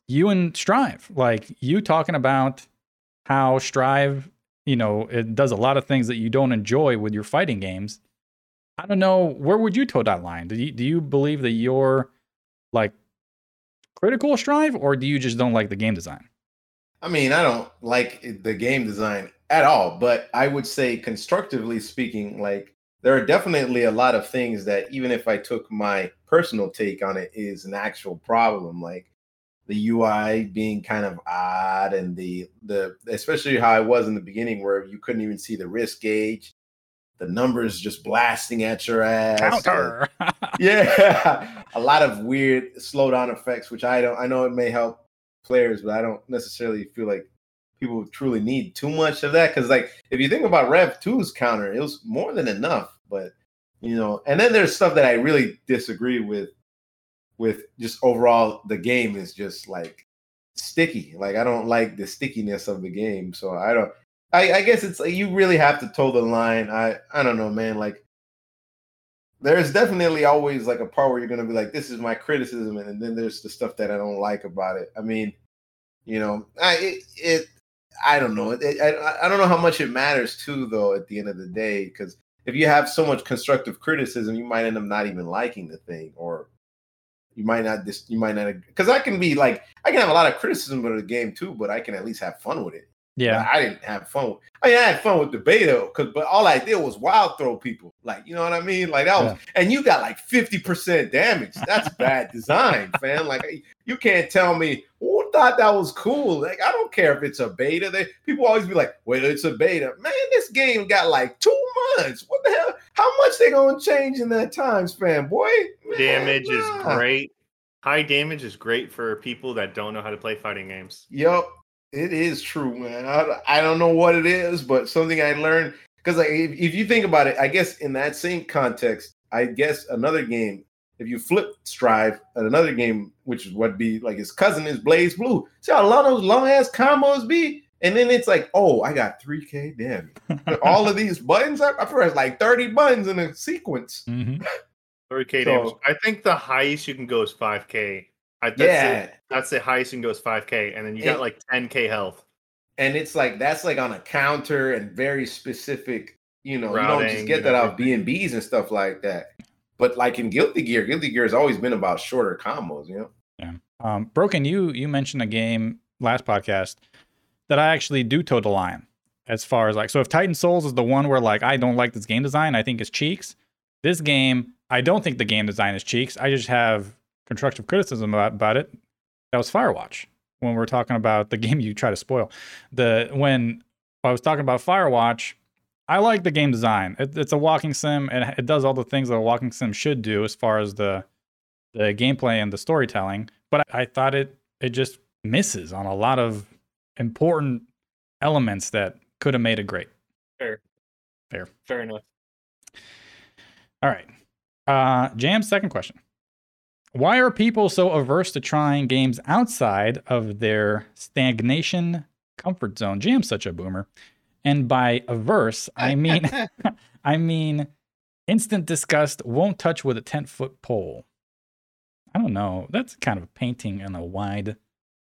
you and Strive, like you talking about how Strive, you know, it does a lot of things that you don't enjoy with your fighting games. I don't know, where would you toe that line? Do you do you believe that you're like critical Strive, or do you just don't like the game design? I mean, I don't like the game design at all, but I would say constructively speaking, like there are definitely a lot of things that even if I took my personal take on it is an actual problem, like the UI being kind of odd and the the especially how I was in the beginning where you couldn't even see the risk gauge, the numbers just blasting at your ass. Counter. yeah a lot of weird slowdown effects which i don't i know it may help players but i don't necessarily feel like people truly need too much of that because like if you think about rev 2's counter it was more than enough but you know and then there's stuff that i really disagree with with just overall the game is just like sticky like i don't like the stickiness of the game so i don't i, I guess it's like you really have to toe the line i i don't know man like there's definitely always like a part where you're gonna be like, this is my criticism, and then there's the stuff that I don't like about it. I mean, you know, I it, it I don't know. I I don't know how much it matters too, though. At the end of the day, because if you have so much constructive criticism, you might end up not even liking the thing, or you might not just you might not because I can be like I can have a lot of criticism of the game too, but I can at least have fun with it. Yeah. I didn't have fun. With, I mean, I had fun with the beta, cause but all I did was wild throw people. Like, you know what I mean? Like that was, and you got like fifty percent damage. That's bad design, fam. Like you can't tell me thought that was cool. Like I don't care if it's a beta. They people always be like, "Well, it's a beta." Man, this game got like two months. What the hell? How much they gonna change in that time span, boy? Man, Damage is great. High damage is great for people that don't know how to play fighting games. Yep, it is true, man. I, I don't know what it is, but something I learned because like if, if you think about it, I guess in that same context, I guess another game. If you flip Strive, at another game, which is what be like his cousin is BlazBlue. See how long those long ass combos be, and then it's like, oh, I got three K damage. All of these buttons, I, I pressed like thirty buttons in a sequence. Mhm. 3k So- damage. I think the highest you can go is 5k. I, that's Yeah, it. That's the highest you can go is 5k, and then you got like 10k health. and it's like that's like on a counter and very specific you know you don't just get and that off b&b's and stuff like that but like in guilty gear guilty gear has always been about shorter combos you know Um, Broken, you you mentioned a game last podcast that I actually do toe the line as far as like so if Titan Souls is the one where like I don't like this game design, I think it's cheeks. This game, I don't think the game design is cheeks. I just have constructive criticism about, about it. That was Firewatch when we are talking about the game you try to spoil. The when I was talking about Firewatch, I like the game design. It, it's a walking sim and it does all the things that a walking sim should do as far as the the gameplay and the storytelling. But I thought it it just misses on a lot of important elements that could have made it great. Fair. Fair. Fair enough. All right. Uh, Jam's second question. Why are people so averse to trying games outside of their stagnation comfort zone? Jam's such a boomer. And by averse, I mean I mean instant disgust won't touch with a 10 foot pole. I don't know. That's kind of a painting in a wide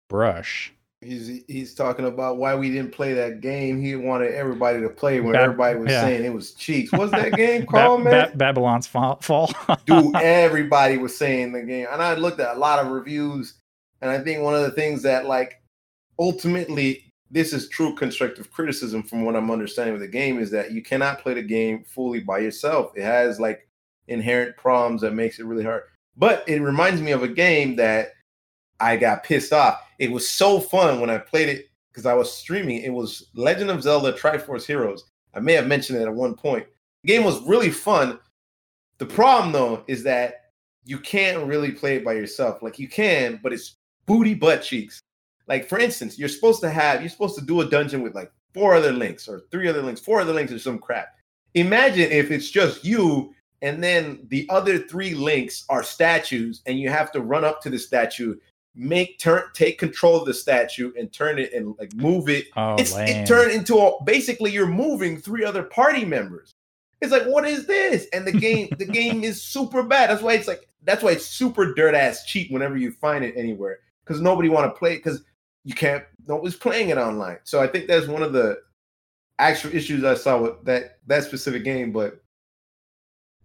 brush. he's he's talking about why we didn't play that game he wanted everybody to play when Bab- everybody was yeah. saying it was cheeks what's that game Ba- called man Ba- Babylon's fall. fall. dude everybody was saying the game and i looked at a lot of reviews and i think one of the things that like ultimately this is true constructive criticism from what i'm understanding of the game is that you cannot play the game fully by yourself. It has like inherent problems that makes it really hard. But it reminds me of a game that i got pissed off. It was so fun when i played it because i was streaming. It was legend of zelda triforce heroes. I may have mentioned it at one point. The game was really fun. The problem though is that you can't really play it by yourself. Like you can, but it's booty butt cheeks. Like for instance, you're supposed to have you're supposed to do a dungeon with like four other links or three other links, four other links or some crap. Imagine if it's just you and then the other three links are statues and you have to run up to the statue, make turn take control of the statue and turn it and like move it Oh, it's lame. it turned into a basically you're moving three other party members. It's like, what is this? And the game, the game is super bad. That's why it's like that's why it's super dirt ass cheap whenever you find it anywhere. Because nobody want to play it because you can't nobody's playing it online. So I think that's one of the actual issues I saw with that that specific game. But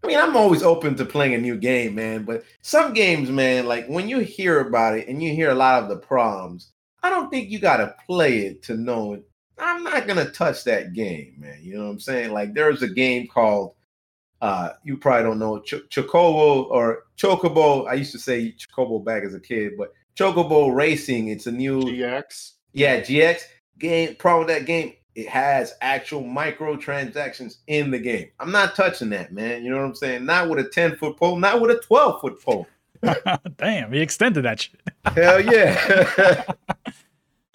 I mean, I'm always open to playing a new game, man. But some games, man, like when you hear about it and you hear a lot of the problems, I don't think you gotta play it to know it. I'm not gonna touch that game, man. You know what I'm saying? Like there's a game called uh you probably don't know Ch- Chocobo or Chocobo. I used to say Chocobo back as a kid, but Chocobo Racing. It's a new GX. yeah GX game. Problem with that game, it has actual microtransactions in the game. I'm not touching that, man. You know what I'm saying? Not with a 10 foot pole, not with a 12 foot pole. Damn, he extended that shit. Hell yeah.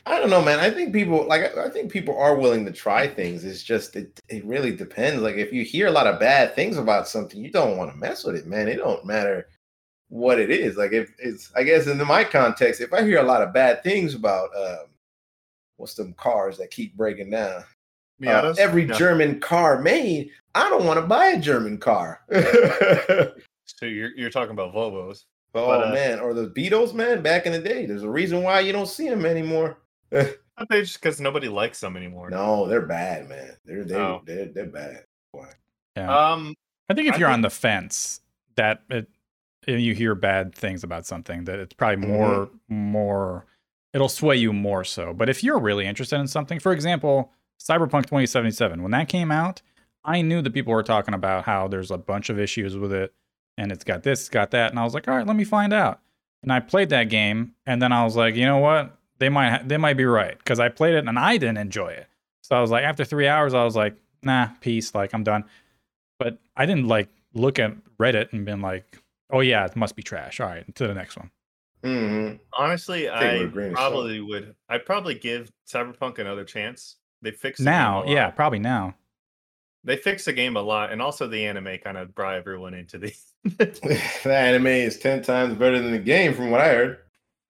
I don't know, man. I think people like I I think people are willing to try things. It's just it, it really depends. Like if you hear a lot of bad things about something, you don't want to mess with it, man. It don't matter what it is. Like if it's I guess in my context, if I hear a lot of bad things about um what's them cars that keep breaking down. Uh, Miatas? every No. German car made, I don't want to buy a German car. So you're you're talking about Volvos. oh But, uh, man, or the Beetles, man, back in the day. There's a reason why you don't see them anymore. I think just because nobody likes them anymore. No, they're bad, man. They're they're Oh. they're, they're bad. Yeah. Um, I think if I you're on the fence, that it, and you hear bad things about something, that it's probably Mhm. more more it'll sway you more so. But if you're really interested in something, for example, Cyberpunk 2077, when that came out, I knew that people were talking about how there's a bunch of issues with it and it's got this, it's got that. And I was like, all right, let me find out. And I played that game and then I was like, you know what? They might ha- they might be right because I played it and I didn't enjoy it. So I was like, after three hours, I was like, nah, peace, like I'm done. But I didn't like look at Reddit and been like, oh yeah, it must be trash. All right, to the next one. hmm Honestly, I, it with I a grain of salt. probably would. I'd probably give Cyberpunk another chance. They fixed the Now, game a yeah, lot. probably now. They fixed the game a lot, and also the anime kind of brought everyone into the. the anime is ten times better than the game, from what I heard.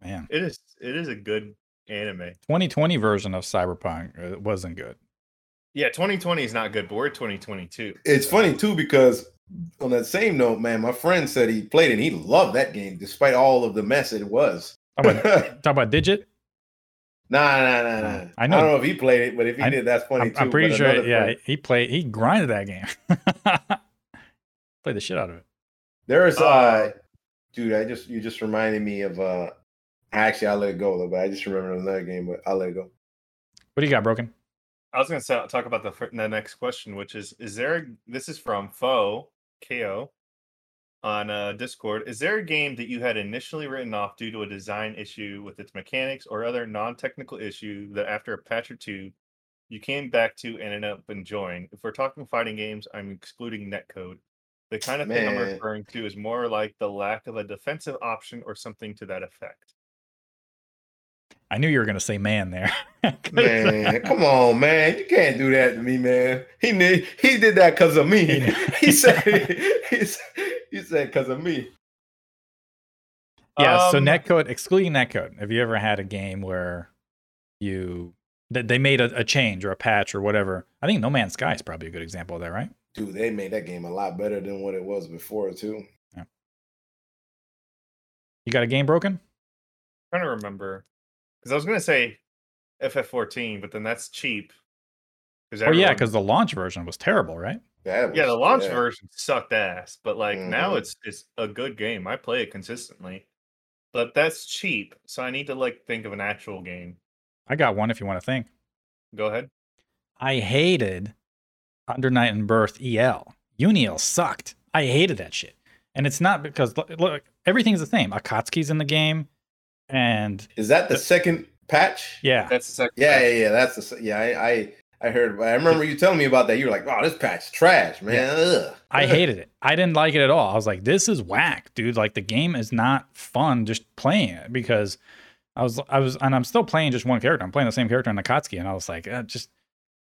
Man, it is. It is a good anime. 2020 version of Cyberpunk uh, wasn't good. Yeah, 2020 is not good, but we're 2022. It's funny too because on that same note, man, my friend said he played it and he loved that game despite all of the mess it was. Talk about, talk about Digit. Nah, nah, nah, nah. I I, don't know if he played it, but if he I- did, that's funny I'm, too. I'm pretty sure. Yeah, friend- he played. He grinded that game. Played the shit out of it. There's Uh, uh dude, I just you just reminded me of uh actually I'll let it go though, but I just remember another game, but I'll let it go. What do you got, Broken? I was going to talk about the, the next question, which is: Is there? A, this is from Fo Ko on uh, Discord. Is there a game that you had initially written off due to a design issue with its mechanics or other non-technical issue that after a patch or two you came back to and ended up enjoying? If we're talking fighting games, I'm excluding netcode. The kind of thing I'm referring to is more like the lack of a defensive option or something to that effect. I knew you were gonna say man there. Man, come on, man. You can't do that to me, man. He did he did that because of me. he said he said, he said because of me. yeah. so Um, netcode, excluding netcode, have you ever had a game where you that they made a, a change or a patch or whatever? I think No Man's Sky is probably a good example of that, right? Dude, they made that game a lot better than what it was before too. Yeah. You got a game broken? trying to remember because I was going to say FF14, but then that's cheap. Because Oh yeah, because the launch version was terrible, right? That yeah, the launch yeah. version sucked ass, but like now Mhm. it's it's a good game. I play it consistently, but that's cheap, so I need to like think of an actual game. I got one if you want to think. Go ahead. I hated Under Night In-Birth EL. Uniel sucked. I hated that shit. And it's not because look, look everything's the same. Akatsuki's in the game, and Is that the second patch? yeah, That's the second. Yeah, patch. yeah, yeah. That's the yeah. I I, I heard. I remember you telling me about that. You were like, "Oh, this patch trash, man." Ugh. I hated it. I didn't like it at all. I was like, this is whack, dude. Like the game is not fun just playing it because I was I was and I'm still playing just one character. I'm playing the same character in Akatsuki, and I was like, uh, just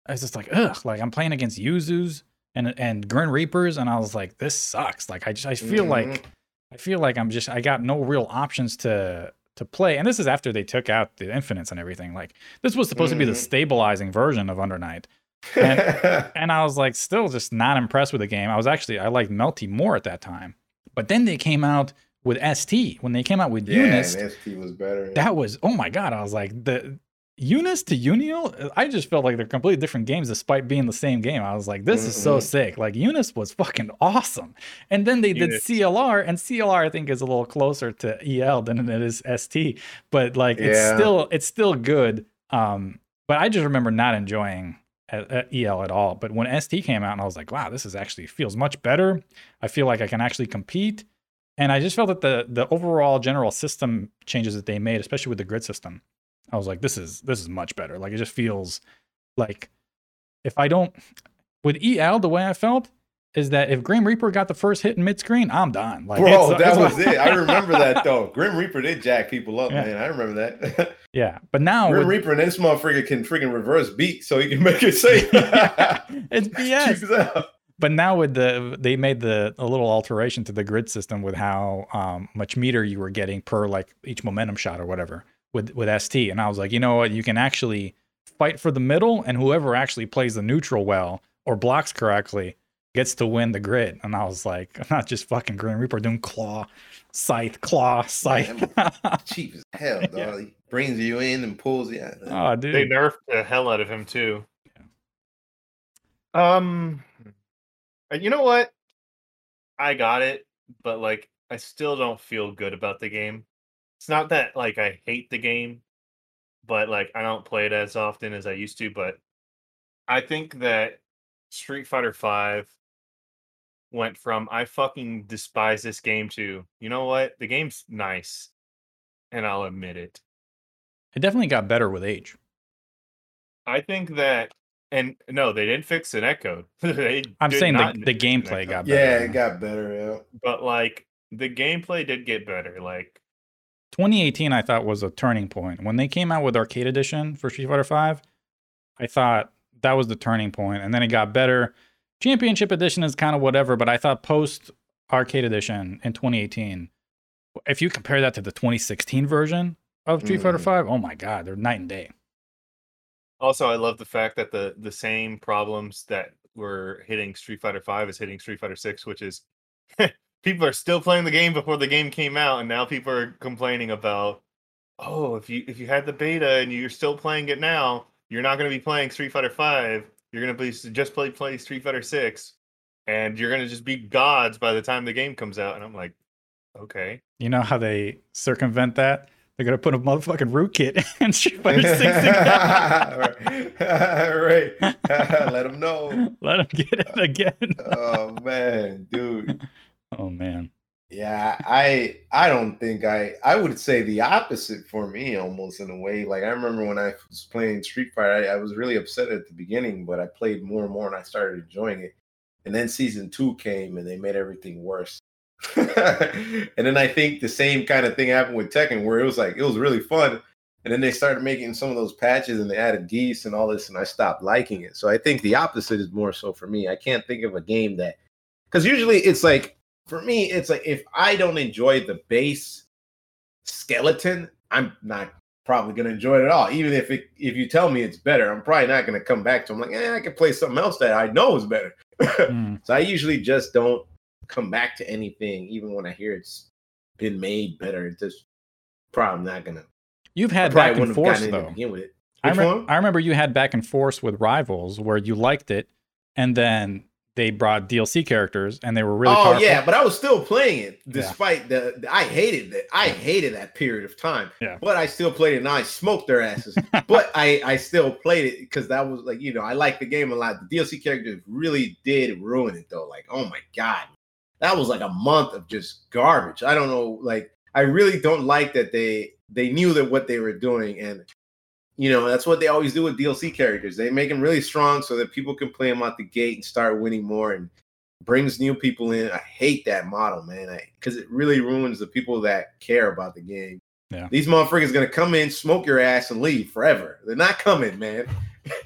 I was just like, ugh, like I'm playing against Yuzus and and Grim Reapers, and I was like, this sucks. Like I just I feel Mhm. like I feel like I'm just I got no real options to to play. And this is after they took out the infinites and everything. Like this was supposed to be the Mhm. stabilizing version of Under Night. And I was like, still just not impressed with the game. I was actually, I liked Melty more at that time. But then they came out with ST. When they came out with yeah, and ST was better. that was, oh my God. I was like, the UNIST to Uniel, I just felt like they're completely different games despite being the same game. I was like, this is so Mhm. sick. Like, UNIST was fucking awesome. And then they did CLR, and CLR, I think, is a little closer to EL than it is ST. But like, it's still, it's still good. Um, but I just remember not enjoying at EL at all. But when ST came out, and I was like, wow, this is actually feels much better. I feel like I can actually compete. And I just felt that the the overall general system changes that they made, especially with the grid system, I was like, this is this is much better. Like it just feels like if I don't with EL, the way I felt is that if Grim Reaper got the first hit in mid screen, I'm done. Like Bro, it's- that it's- was it. I remember that though. Grim Reaper did jack people up, Yeah. man. I remember that. yeah, but now Grim with, Reaper and this motherfucker can freaking reverse beat so he can make it safe. it's BS. But now with the they made the a little alteration to the grid system with how um, much meter you were getting per like each momentum shot or whatever with with ST, and I was like, you know what, you can actually fight for the middle, and whoever actually plays the neutral well or blocks correctly gets to win the grid. And I was like, I'm not just fucking Grim Reaper doing claw, scythe, claw, scythe. Cheap as hell, dog. Yeah. He brings you in and pulls you out. oh, dude. They nerfed the hell out of him too. Um, uh, you know what? I got it, but like I still don't feel good about the game. It's not that like I hate the game. but like I don't play it as often as I used to. But I think that Street Fighter Five went from I fucking despise this game to you know what the game's nice, and I'll admit it. It definitely got better with age. I think that, and no, they didn't fix the netcode. they I'm saying the, the gameplay got better. yeah, it got better. Yeah. but like the gameplay did get better. Like 2018 I thought was a turning point. When they came out with Arcade Edition for Street Fighter 5, I thought that was the turning point and then it got better. Championship Edition is kind of whatever, but I thought post Arcade Edition in 2018 if you compare that to the 2016 version of Street Fighter Mhm. 5, oh my god, they're night and day. also, I love the fact that the the same problems that were hitting Street Fighter Five is hitting Street Fighter Six, which is people are still playing the game before the game came out, and now people are complaining about, oh, if you if you had the beta and you're still playing it now, you're not going to be playing Street Fighter Five. You're going to be just play play Street Fighter Six, and you're going to just be gods by the time the game comes out. And I'm like, okay. You know how they circumvent that? They're gonna put a motherfucking rootkit in Street Fighter 6 again. right. Let them know. Let them get it again. Oh man, dude. Oh man. Yeah, I I don't think I I would say the opposite for me almost in a way. Like I remember when I was playing Street Fighter, I, I was really upset at the beginning, but I played more and more and I started enjoying it. And then season two came and they made everything worse. and then I think the same kind of thing happened with Tekken where it was like it was really fun. And then they started making some of those patches and they added geese and all this, and I stopped liking it. So I think the opposite is more so for me. I can't think of a game that because usually it's like for me, it's like if I don't enjoy the base skeleton, I'm not probably gonna enjoy it at all. Even if it if you tell me it's better, I'm probably not gonna come back to. I'm like, eh, I can play something else that I know is better. Hmm. so I usually just don't come back to anything, even when I hear it's been made better. It's just probably not gonna. You've had back and forth to though. begin with it. I, one? I remember you had back and forth with rivals where you liked it, and then they brought DLC characters, and they were really oh powerful. yeah, but I was still playing it Yeah. despite the, the- I hated that. I hated that period of time. Yeah. But I still played it and I smoked their asses. but I I still played it because that was like, you know, I like the game a lot. The DLC characters really did ruin it though. Like, oh my god. That was like a month of just garbage. I don't know, like I really don't like that they they knew that what they were doing and you know, that's what they always do with DLC characters. They make them really strong so that people can play them out the gate and start winning more and brings new people in. I hate that model, man, because it really ruins the people that care about the game. Yeah. These motherfuckers gonna come in, smoke your ass, and leave forever. They're not coming, man.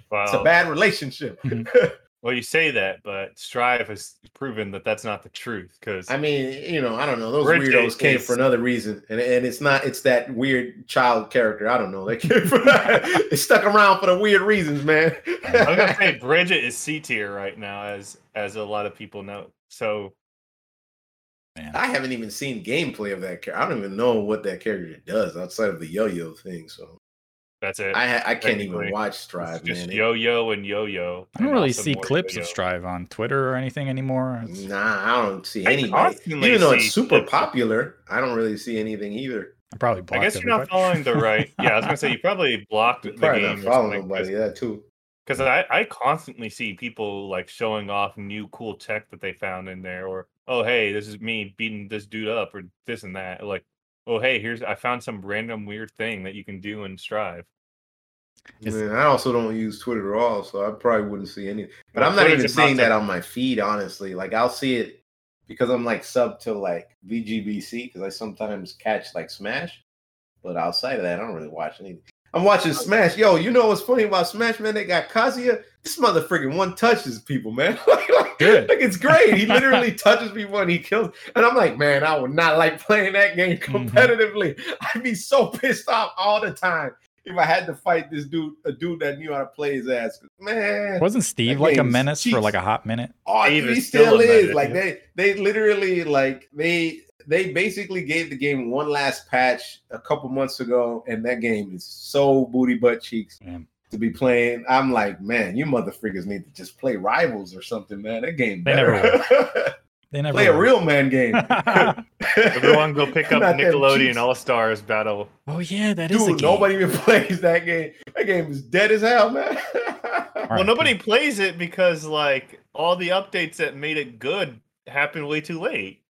Wow. It's a bad relationship. Mm-hmm. Well, you say that, but Strive has proven that that's not the truth. Because I mean, you know, I don't know. Those Bridget weirdos came is- for another reason, and, and it's not. It's that weird child character. I don't know. They came for they stuck around for the weird reasons, man. I'm gonna say Bridget is C tier right now, as as a lot of people know. So Man. I haven't even seen gameplay of that character. I don't even know what that character does outside of the yo-yo thing. So that's it. I I can't even Technically, watch It's Strive, just man. Yo yo and yo yo. I don't really see clips of Strive on Twitter or anything anymore. It's- Nah, I don't see I anybody. constantly Even though it's super clips popular, I don't really see anything either. I probably I blocked guess you're not following the right. Yeah, I was gonna say you probably blocked the Probably game not or following nobody. Yeah, too. Because I, I constantly see people like showing off new cool tech that they found in there, or oh hey, this is me beating this dude up, or this and that. Like oh hey, here's I found some random weird thing that you can do in Strive. Man, I also don't use Twitter at all, so I probably wouldn't see any. But Well, I'm not Twitter's even seeing that on my feed, honestly. Like I'll see it because I'm like sub to like VGBC because I sometimes catch like Smash. But outside of that, I don't really watch anything. I'm watching oh, Smash. Yo, you know what's funny about Smash, man? They got Kazuya. This motherfucking one touches people, man. like, like, Good. like, it's great. He literally touches people and he kills. And I'm like, man, I would not like playing that game Mhm. competitively. I'd be so pissed off all the time if I had to fight this dude, a dude that knew how to play his ass. Man, Wasn't Steve like a game is menace for like a hot minute? Oh, Steve he is still, still is. menace. Like they, they literally like they, they basically gave the game one last patch a couple months ago, and that game is so booty butt cheeks Man. To be playing. I'm like, man, you motherfuckers need to just play rivals or something, man. That game, They never. They never Play a real man game. Everyone go pick up Not Nickelodeon. All Stars Battle. oh yeah, that is a Dude, nobody even plays that game. That game is dead as hell, man. All Well, nobody plays it because like all the updates that made it good happened way too late.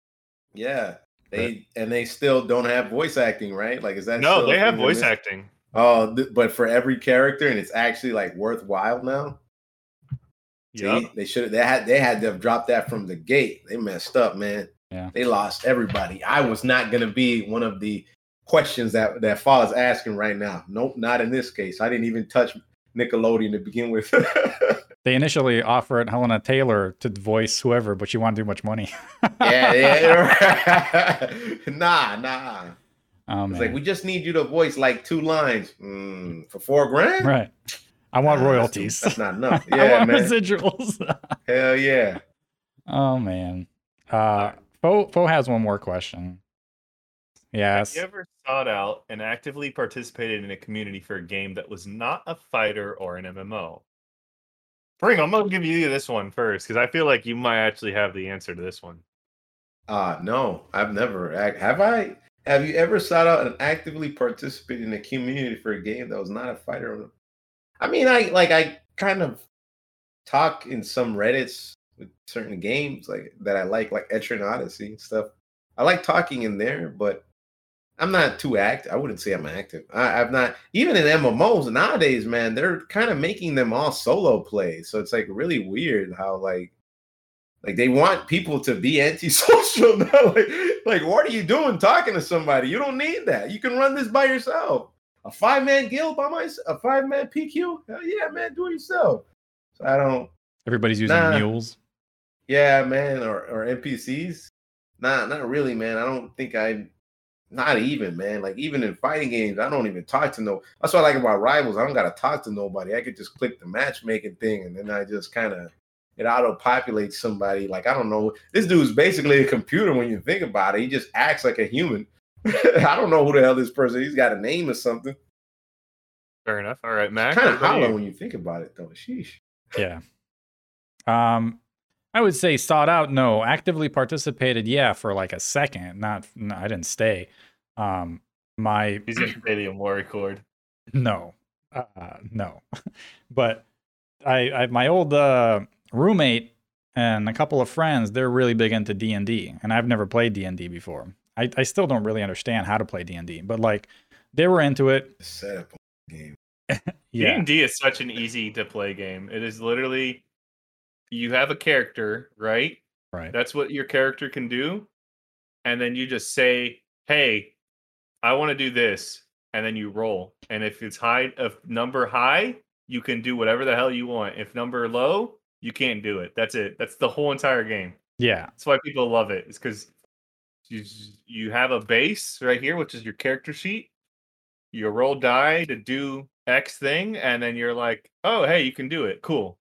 yeah. They and they still don't have voice acting, right? Like, is that No, still they have voice missing? acting. Oh, th- but for every character, and it's actually like worthwhile now. Yeah, they should have they had they had to have dropped that from the gate. They messed up, man. Yeah. They lost everybody. I was not gonna be one of the questions that that Fall is asking right now. Nope, not in this case. I didn't even touch Nickelodeon to begin with. They initially offered Helena Taylor to voice whoever, but she wanted too much money. yeah, yeah. nah, nah. Oh, It's like we just need you to voice like two lines Mm, for four grand. right. I want Nah, that's too- royalties. That's, not enough. I Yeah, want man. residuals. Hell yeah. oh man. Uh, Fo Fo has one more question. Yes. Have you ever sought out and actively participated in a community for a game that was not a fighter or an MMO? Bring, I'm gonna give you this one first because I feel like you might actually have the answer to this one. Uh no, I've never have I have you ever sought out and actively participated in a community for a game that was not a fighter? I mean, I like I kind of talk in some Reddits with certain games like that I like, like Etrian Odyssey and stuff. I like talking in there, but I'm not too active. I wouldn't say I'm active. I, I've not even in MMOs nowadays, man. They're kind of making them all solo plays, so it's like really weird how like like they want people to be antisocial now. like, like, what are you doing talking to somebody? You don't need that. You can run this by yourself. A five man guild by myself, a five man PQ. Hell yeah, man, do it yourself. So I don't. Everybody's using Nah. mules. Yeah, man, or or NPCs. Nah, not really, man. I don't think I. Not even, man. Like even in fighting games, I don't even talk to no. That's what I like about rivals. I don't gotta talk to nobody. I could just click the matchmaking thing, and then I just kind of it auto populates somebody. Like I don't know. This dude's basically a computer when you think about it. He just acts like a human. I don't know who the hell this person. He's got a name or something. Fair enough. All right, Mac. Kind of hollow you? when you think about it, though. Sheesh. Yeah. Um, I would say sought out. No, actively participated. Yeah, for like a second. Not. No, I didn't stay. Um, my He's gonna play the Omori chord. no, uh, no, but I, I my old uh, roommate and a couple of friends. They're really big into D and D, and I've never played D and D before. I, I still don't really understand how to play D and D, but like they were into it. The setup on game. Yeah, D&D is such an easy to play game. It is literally you have a character, right? right. That's what your character can do. And then you just say, "Hey, I want to do this." And then you roll. And if it's high if number high, you can do whatever the hell you want. If number low, you can't do it. That's it. That's the whole entire game. Yeah, That's why people love it. It's cuz you you have a base right here, which is your character sheet. You roll die to do X thing, and then you're like, "Oh, hey, you can do it. Cool."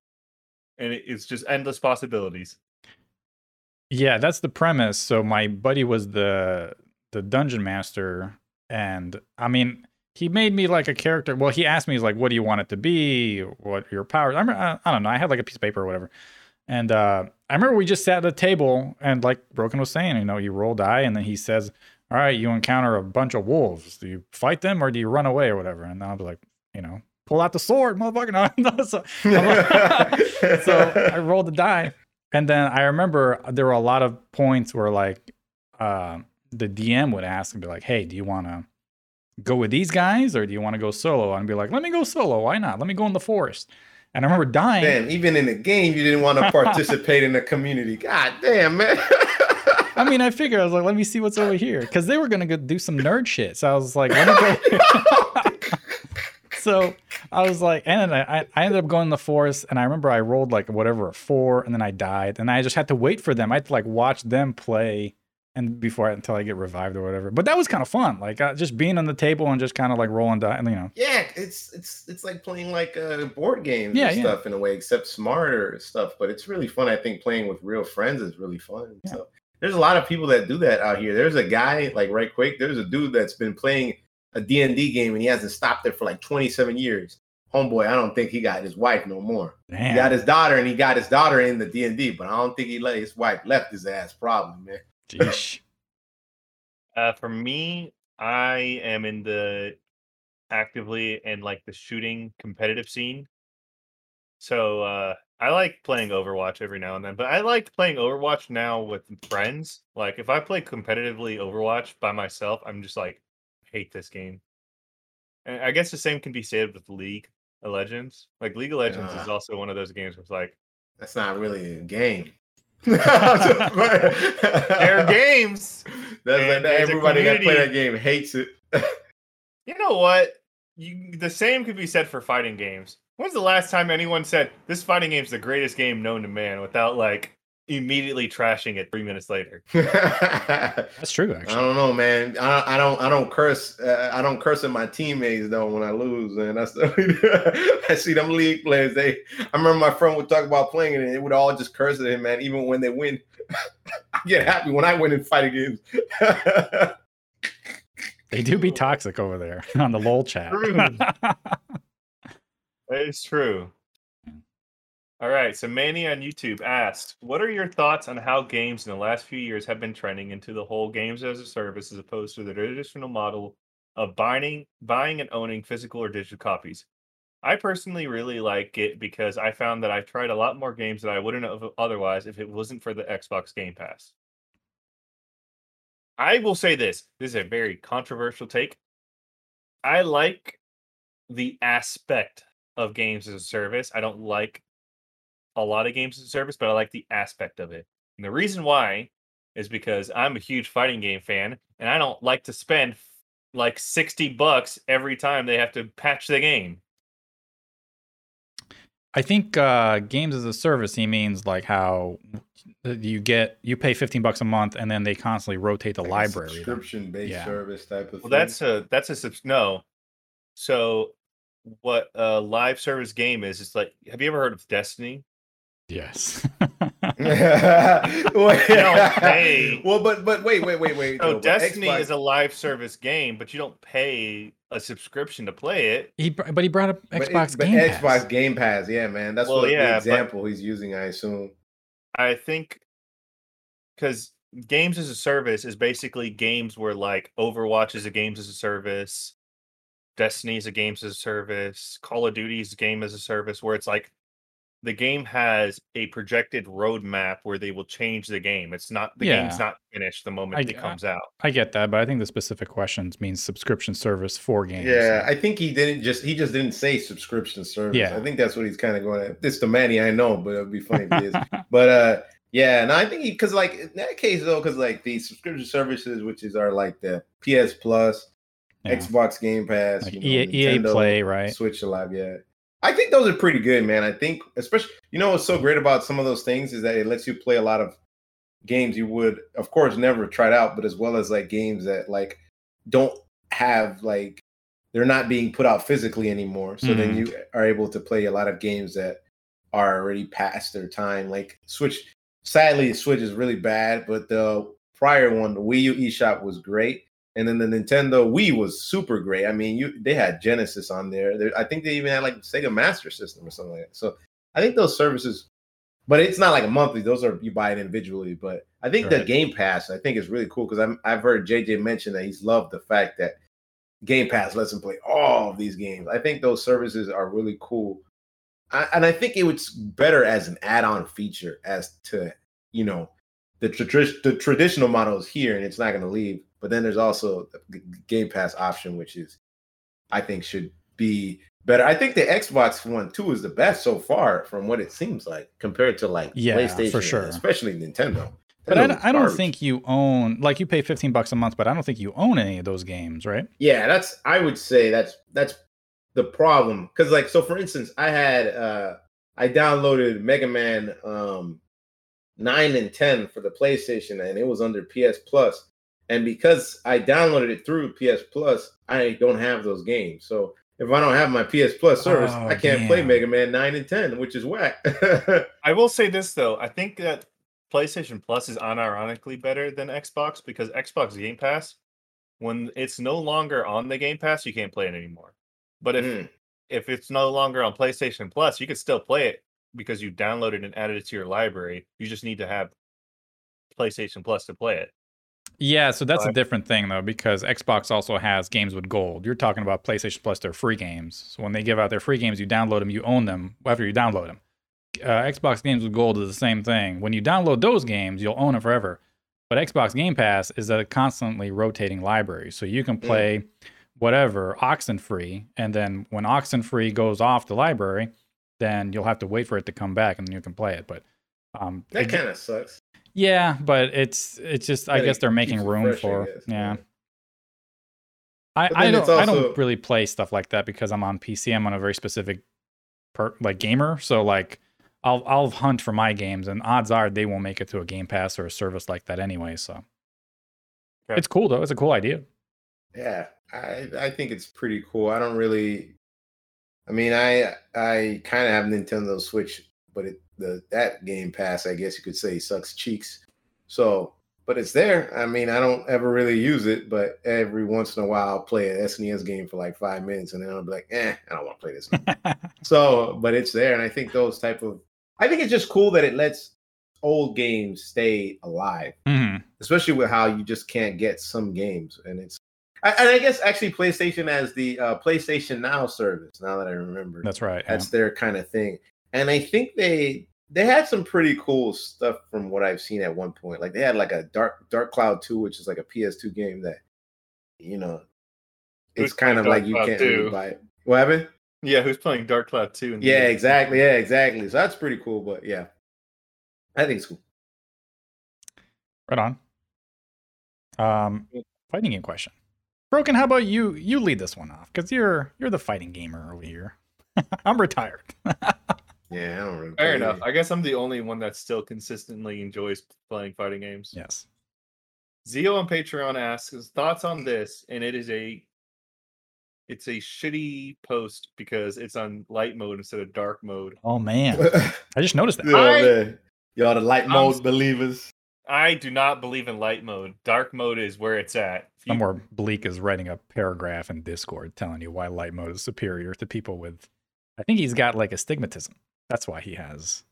And it- it's just endless possibilities. Yeah, that's the premise. So my buddy was the the dungeon master, and I mean, he made me like a character. Well, he asked me, he's like, "What do you want it to be? What are your powers?" I, remember, I, I don't know. I had like a piece of paper or whatever, and uh, I remember we just sat at a table, and like Broken was saying, you know, you roll die, and then he says, "All right, you encounter a bunch of wolves. Do you fight them or do you run away or whatever?" And then I'll be like, you know, pull out the sword, motherfucker. No, so, so I rolled the die, and then I remember there were a lot of points where like uh, the DM would ask and be like, "Hey, do you want to go with these guys or do you want to go solo?" And I'd be like, "Let me go solo. Why not? Let me go in the forest." And I remember dying. Damn, even in the game, you didn't want to participate in the community. God damn, man. I mean, I figured I was like, "Let me see what's over here," because they were gonna go do some nerd shit. So I was like, "Let me go." so I was like, and then I, I ended up going in the forest, and I remember I rolled like whatever a four, and then I died, and I just had to wait for them. I had to like watch them play, and before I, until I get revived or whatever. But that was kind of fun, like uh, just being on the table and just kind of like rolling die, you know. yeah, it's it's it's like playing like uh, board game Yeah, and yeah. stuff in a way, except smarter stuff. But it's really fun. I think playing with real friends is really fun. Yeah. So there's a lot of people that do that out here. There's a guy like right quick. There's a dude that's been playing a D&D game and he hasn't stopped it for like 27 years. homeboy, I don't think he got his wife no more. Damn. He got his daughter, and he got his daughter in the D and D, but I don't think he let his wife left his ass. Probably, man. Jeesh. Uh, for me, I am in the actively in like the shooting competitive scene. So uh, I like playing Overwatch every now and then, but I like playing Overwatch now with friends. Like if I play competitively Overwatch by myself, I'm just like hate this game. And I guess the same can be said with League of Legends. Like League of Legends is also one of those games where it's like That's not really a game. they're games. That's and like everybody that play that game hates it. You know what? You, the same could be said for fighting games. When's the last time anyone said this fighting game's the greatest game known to man without like immediately trashing it three minutes later? That's true, actually. I don't know, man. I, I don't. I don't curse. Uh, I don't curse at my teammates though when I lose, and that's. I see them league players. They. I remember my friend would talk about playing it, and it would all just curse at him, man. Even when they win, I get happy when I win in fighting games. They do be toxic over there on the LOL chat. True. It's true. All right, so Manny on YouTube asked, "What are your thoughts on how games in the last few years have been trending into the whole games as a service as opposed to the traditional model of buying, buying and owning physical or digital copies? I personally really like it because I found that I've tried a lot more games that I wouldn't have otherwise if it wasn't for the Xbox Game Pass. I will say this: this is a very controversial take. I like the aspect of games as a service. I don't like a lot of games as a service, but I like the aspect of it. And the reason why is because I'm a huge fighting game fan and I don't like to spend like 60 bucks every time they have to patch the game. I think uh, games as a service, he means like how you get you pay 15 bucks a month and then they constantly rotate the library. subscription based Yeah. service type of. Well, thing. that's a that's a subs- no. So what a live service game is, it's like have you ever heard of Destiny? Yes. well, don't well, but but wait, wait, wait, wait. So though, Destiny Xbox- is a live service game, but you don't pay a subscription to play it. he, but he brought up but it- Xbox but Game Xbox Pass. Game Pass, yeah, man. That's Well, what yeah, the example he's using, I assume. I think because games as a service is basically games where like Overwatch is a games as a service, Destiny is a games as a service, Call of Duty is a game as a service, where it's like the game has a projected roadmap where they will change the game. It's not the Yeah. game's not finished the moment I it g- I- comes out. I get that, but I think the specific questions means subscription service for games. Yeah, I think he didn't just he just didn't say subscription service. Yeah. I think that's what he's kind of going at. This the Manny I know, but it'd be funny if he is. But uh yeah, and I think he because like in that case though, because like the subscription services, which is are like the PS Plus, Yeah. Xbox Game Pass, Like you EA, know, EA Nintendo, Play, right? Switch Live, yeah. I think those are pretty good, man. I think especially you know what's so great about some of those things is that it lets you play a lot of games you would of course never tried out, but as well as like games that like don't have like they're not being put out physically anymore. So then Mhm. you are able to play a lot of games that are already past their time. Like Switch, sadly, Switch is really bad, but the prior one, the Wii U eShop was great. And then the Nintendo Wii was super great. I mean, you they had Genesis on there. There- I think they even had like Sega Master System or something like that. So I think those services, but it's not like a monthly. Those are you buy it individually. But I think the Game Pass, I think is really cool because I've heard JJ mention that he's loved the fact that Game Pass lets him play all of these games. I think those services are really cool, I, and I think it was better as an add-on feature as to you know the, tradi- the traditional model is here and it's not going to leave. But then there's also the Game Pass option, which is I think should be better. I think the Xbox One too is the best so far, from what it seems like, compared to like Yeah, for PlayStation, and sure. especially Nintendo. But I, don't- I don't think you own like you pay 15 bucks a month, but I don't think you own any of those games, right? Yeah, that's I would say that's that's the problem. Cause like so for instance, I had uh I downloaded Mega Man um 9 and 10 for the PlayStation and it was under PS Plus. And because I downloaded it through PS Plus, I don't have those games. So if I don't have my PS Plus service, Oh, I can't play. Mega Man 9 and 10, which is whack. I will say this though, I think that PlayStation Plus is unironically better than Xbox because Xbox Game Pass, when it's no longer on the Game Pass, you can't play it anymore. But if Mm. if it's no longer on PlayStation Plus, you can still play it because you downloaded and added it to your library. You just need to have PlayStation Plus to play it. Yeah, so that's a different thing though, because Xbox also has games with gold. You're talking about PlayStation Plus, they're free games. So when they give out their free games, you download them, you own them after you download them. Uh, Xbox games with gold is the same thing. When you download those games, you'll own them forever. But Xbox Game Pass is a constantly rotating library, so you can play whatever Oxenfree, and then when Oxenfree goes off the library, then you'll have to wait for it to come back, and then you can play it. But um, That kind of sucks. Yeah, but it's it's just I guess they're making room for guess, yeah. I, I don't it's I don't really play stuff like that because I'm on PC. I'm on a very specific per like gamer. So like I'll I'll hunt for my games and odds are they won't make it to a Game Pass or a service like that anyway. So Okay. it's cool though. It's a cool idea. Yeah, I I think it's pretty cool. I don't really. I mean, I I kind of have Nintendo Switch, but it the that Game Pass, I guess you could say, sucks cheeks. So, but it's there. I mean, I don't ever really use it, but every once in a while, I'll play an SNES game for like five minutes, and then I'll be like, eh, I don't want to play this. so, but it's there, and I think those type of, I think it's just cool that it lets old games stay alive Mhm. especially with how you just can't get some games and it's I- and i guess actually playstation has the uh, playstation now service now that i remember That's right. yeah. that's their kind of thing and i think they they had some pretty cool stuff from what i've seen at one point like they had like a dark dark cloud 2 which is like a ps2 game that you know it's kind of playing like you Dark can't Cloud really buy it what happened Yeah, who's playing Dark Cloud 2? in the yeah game? exactly yeah exactly so that's pretty cool but yeah i think it's cool Right on. Um, fighting game question. Broken, how about you? You lead this one off because you're you're the fighting gamer over here. I'm retired. yeah i don't really Fair enough. it. I guess I'm the only one that still consistently enjoys playing fighting games. yes. Zio on Patreon asks his thoughts on this, and it is a it's a shitty post because it's on light mode instead of dark mode. Oh man, I just noticed that. Yeah, I- man. Y'all the light I'm mode believers. I do not believe in light mode. Dark mode is where it's at. If you- Somewhere Bleak is writing a paragraph in Discord telling you why light mode is superior to people with. I think he's got like astigmatism. That's why he has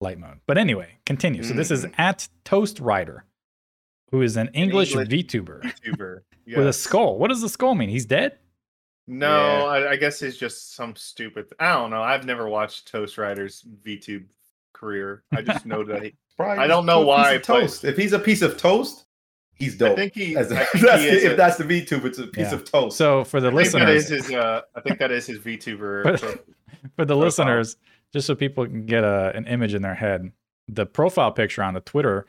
light mode. But anyway, continue. So this is Mm. at Toast Rider, who is an English, English VTuber YouTuber with a skull. What does the skull mean? He's dead? No, Yeah. I, I guess it's just some stupid. I don't know. I've never watched Toast Rider's VTube career. I just know that he, Probably I don't know why, of but- toast. If he's a piece of toast, he's dope. I think he. That's- I think that's he the- if a- that's the VTube, it's a piece Yeah. of toast. So for the I think that listeners, his. Uh, I think that is his VTuber. But- pro- for the profile. listeners, just so people can get a, an image in their head, the profile picture on the Twitter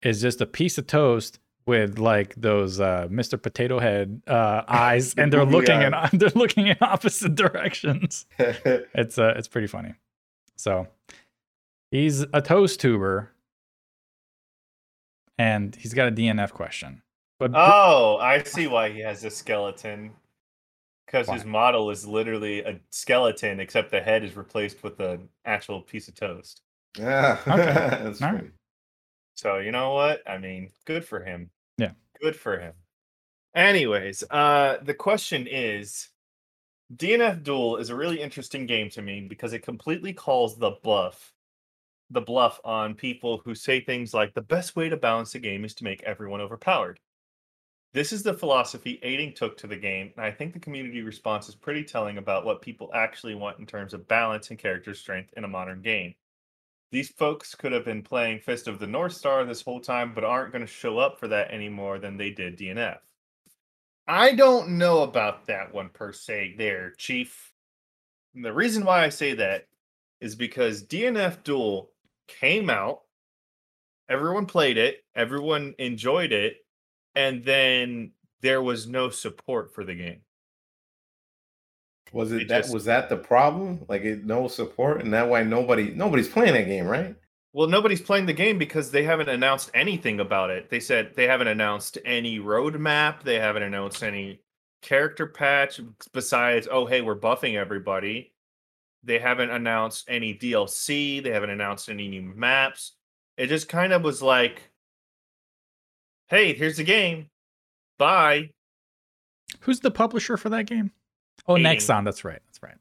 is just a piece of toast with like those uh, Mr. Potato Head uh, eyes, and they're looking in they're looking in opposite directions. It's uh, it's pretty funny. So he's a toast tuber, and he's got a DNF question. But Oh, I see why he has a skeleton. Because his model is literally a skeleton, except the head is replaced with an actual piece of toast. yeah, that's All right. So you know what? I mean, good for him. Yeah. Good for him. Anyways, uh the question is DNF Duel is a really interesting game to me because it completely calls the bluff the bluff on people who say things like the best way to balance a game is to make everyone overpowered. This is the philosophy Eighting took to the game, and I think the community response is pretty telling about what people actually want in terms of balance and character strength in a modern game. These folks could have been playing Fist of the North Star this whole time, but aren't going to show up for that any more than they did DNF. I don't know about that one per se, there, Chief. And the reason why I say that is because DNF Duel came out, everyone played it, everyone enjoyed it, and then there was no support for the game. Was it It that? just- Was that the problem? Like, it, no support, and that why nobody nobody's playing that game, right? Well, nobody's playing the game because they haven't announced anything about it. They said they haven't announced any roadmap. They haven't announced any character patch besides, oh, hey, we're buffing everybody. They haven't announced any DLC. They haven't announced any new maps. It just kind of was like, hey, here's the game. Bye. who's the publisher for that game? Oh, Eighting. Nexon. That's right. That's right.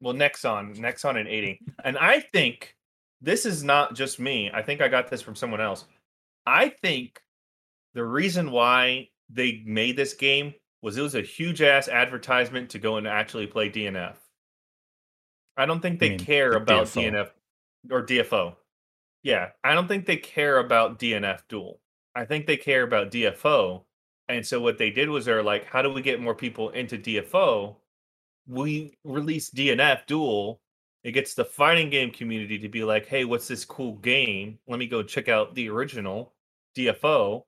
well, Nexon, Nexon and Eighting. And I think this is not just me. I think I got this from someone else. I think the reason why they made this game was it was a huge ass advertisement to go and actually play DNF. I don't think You they mean care the about DFO. DNF or DFO. Yeah, I don't think they care about DNF duel. I think they care about DFO. And so what they did was they're like, how do we get more people into DFO? We release DNF duel. It gets the fighting game community to be like, hey, what's this cool game? Let me go check out the original DFO.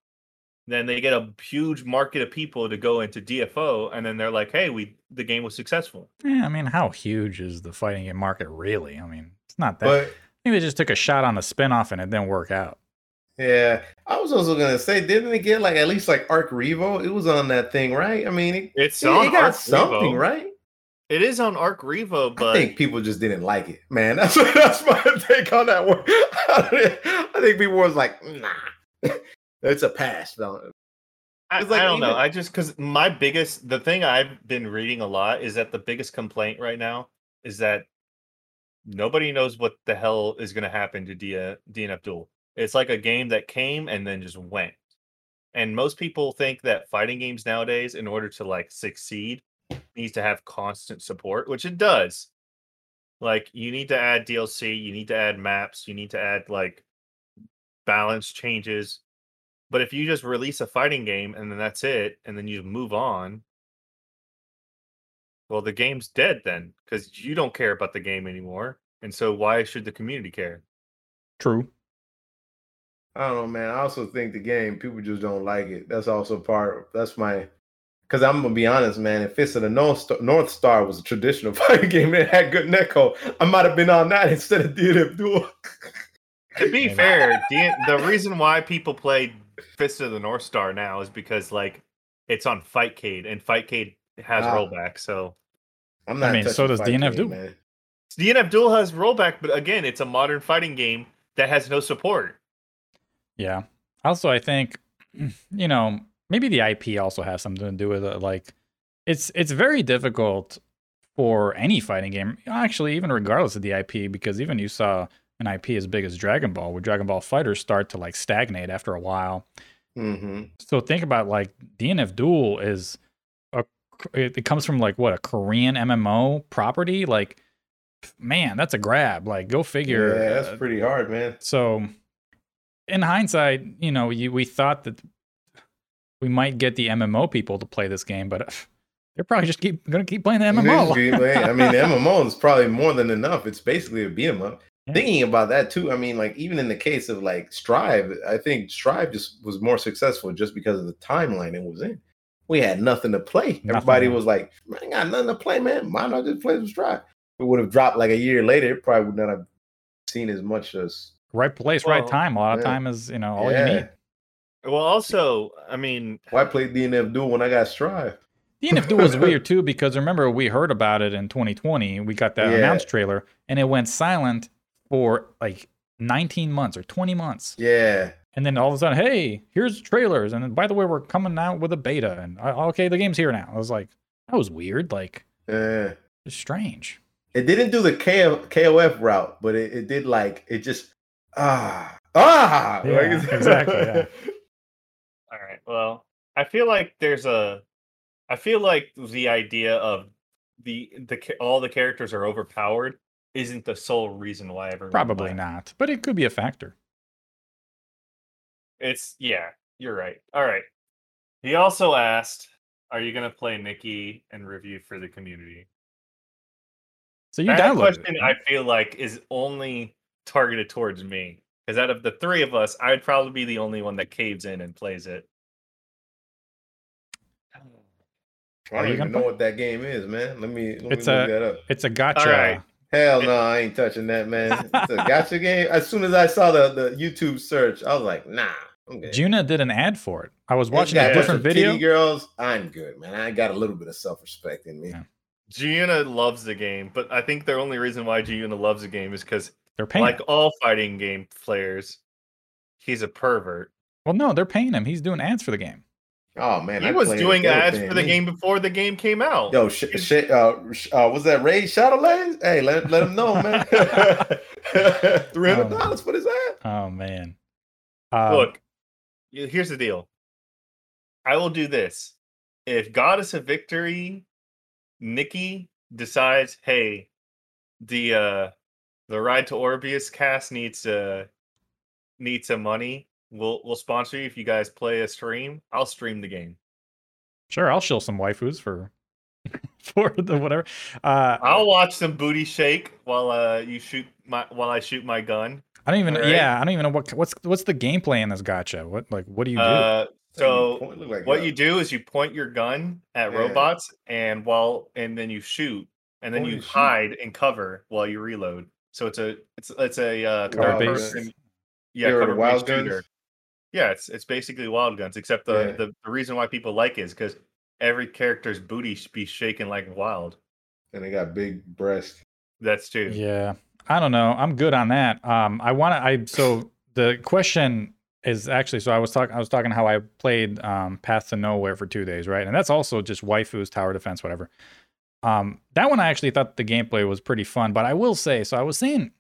Then they get a huge market of people to go into DFO, and then they're like, hey, we the game was successful. Yeah, I mean, how huge is the fighting game market really? I mean, it's not that. But Maybe they just took a shot on the spinoff and it didn't work out. Yeah, I was also gonna say, didn't it get like at least like Arc Revo? It was on that thing, right? I mean, it, It's it, on it got Arc something, Revo. right? It is on Arc Revo, but I think people just didn't like it, man. That's that's my take on that one. I think people was like, nah, it's a pass. though. I, like I don't know. I just because my biggest the thing I've been reading a lot is that the biggest complaint right now is that nobody knows what the hell is going to happen to D- DNF Duel. It's like a game that came and then just went. And most people think that fighting games nowadays, in order to like succeed, needs to have constant support, which it does. Like you need to add DLC, you need to add maps, you need to add like balance changes. But if you just release a fighting game and then that's it, and then you move on, well, the game's dead then because you don't care about the game anymore. And so, why should the community care? True. I don't know, man. I also think the game people just don't like it. That's also part. That's my. Because I'm gonna be honest, man. If Fist of the North Star, North Star was a traditional fighting game that had good netcode, I might have been on that instead of DNF Duel. To be fair, the, the reason why people play Fist of the North Star now is because like it's on Fightcade, and Fightcade has Ah. rollback. So I'm I not. mean, so does Fight DNF Game, Duel. DNF Duel has rollback, but again, it's a modern fighting game that has no support. Yeah. Also, I think, you know, maybe the IP also has something to do with it. Like, it's it's very difficult for any fighting game, actually, even regardless of the IP, because even you saw an IP as big as Dragon Ball, where Dragon Ball FighterZ start to like stagnate after a while. Mhm. So think about like DNF Duel is a it, it comes from like what a Korean MMO property. Like, man, that's a grab. Like, go figure. Yeah, that's pretty hard, man. so, in hindsight, you know, you, we thought that we might get the MMO people to play this game, but they're probably just keep going to keep playing the MMO. I mean, the MMO is probably more than enough. It's basically a beat 'em up. Yeah. Thinking about that too, I mean, like even in the case of like Strive, I think Strive just was more successful just because of the timeline it was in. We had nothing to play. Nothing, Everybody was like, "Man, I got nothing to play, man. Why not just play some Strive?" It would have dropped like a year later. It probably would not have seen as much as. Right place, right time. A lot of yeah. time is you know all yeah. you need. Well, also, I mean, Why play DNF Duel when I got Strive? DNF Duel was weird too because remember we heard about it in 2020. We got that Yeah. announced trailer and it went silent for like 19 months or 20 months. Yeah, And then all of a sudden, hey, here's trailers. And by the way, we're coming out with a beta. And uh, okay, the game's here now. I was like, that was weird. Like, yeah. it's strange. It didn't do the K- KOF route, but it, it did like it just ah ah. Yeah, like exactly, yeah. all right. Well, I feel like there's a, I feel like the idea of the the all the characters are overpowered isn't the sole reason why everyone. Probably left. not, but it could be a factor. It's yeah, you're right. All right. He also asked, "Are you gonna play Nikke and review for the community?" So you that downloaded question it. I feel like is only targeted towards me because out of the three of us, I'd probably be the only one that caves in and plays it. I don't you even know play? what that game is, man. Let me let It's me look a- that up. It's a gacha. right. Hell no, I ain't touching that, man. It's a gacha game. As soon as I saw the, the YouTube search, I was like, nah. I'm. Juna did an ad for it. I was watching got a different of video. titty girls. I'm good, man. I got a little bit of self respect in me. Yeah. Giuna loves the game, but I think the only reason why Giuna loves the game is because, They're paying. like him. all fighting game players, he's a pervert. Well, no, they're paying him. He's doing ads for the game. Oh man, he I was doing it. They were ads paying for the me. game before the game came out. Yo, sh- sh- uh, sh- uh, was that Ray Shadowlands? Hey, let let him know, man. Three hundred dollars for his ad. Oh man. Um, Look, here's the deal. I will do this. If Goddess of Victory, Nikke decides, hey, the uh the ride to Orbis cast needs uh needs some money. We'll we'll sponsor you if you guys play a stream. I'll stream the game. Sure, I'll show some waifus for for the whatever. Uh, I'll watch some booty shake while uh you shoot my while I shoot my gun. I don't even. Alright. Yeah, I don't even know what what's what's the gameplay in this gacha. What like what do you do? Uh so Point like what that. you do is you point your gun at Yeah. robots and while and then you shoot and then Holy you shit. hide and cover while you reload. So it's a it's it's a uh, third based. person. Yeah, cover wild based guns? shooter. Yeah, it's it's basically wild guns, except the, Yeah. the the reason why people like it is because every character's booty should be shaking like wild. and they got big breasts. That's true. Yeah, I don't know. I'm good on that. Um, I want to. I so the question is actually. So I was talking. I was talking how I played um Path to Nowhere for two days, right? And that's also just waifus, tower defense, whatever. Um, that one I actually thought the gameplay was pretty fun, but I will say. So I was saying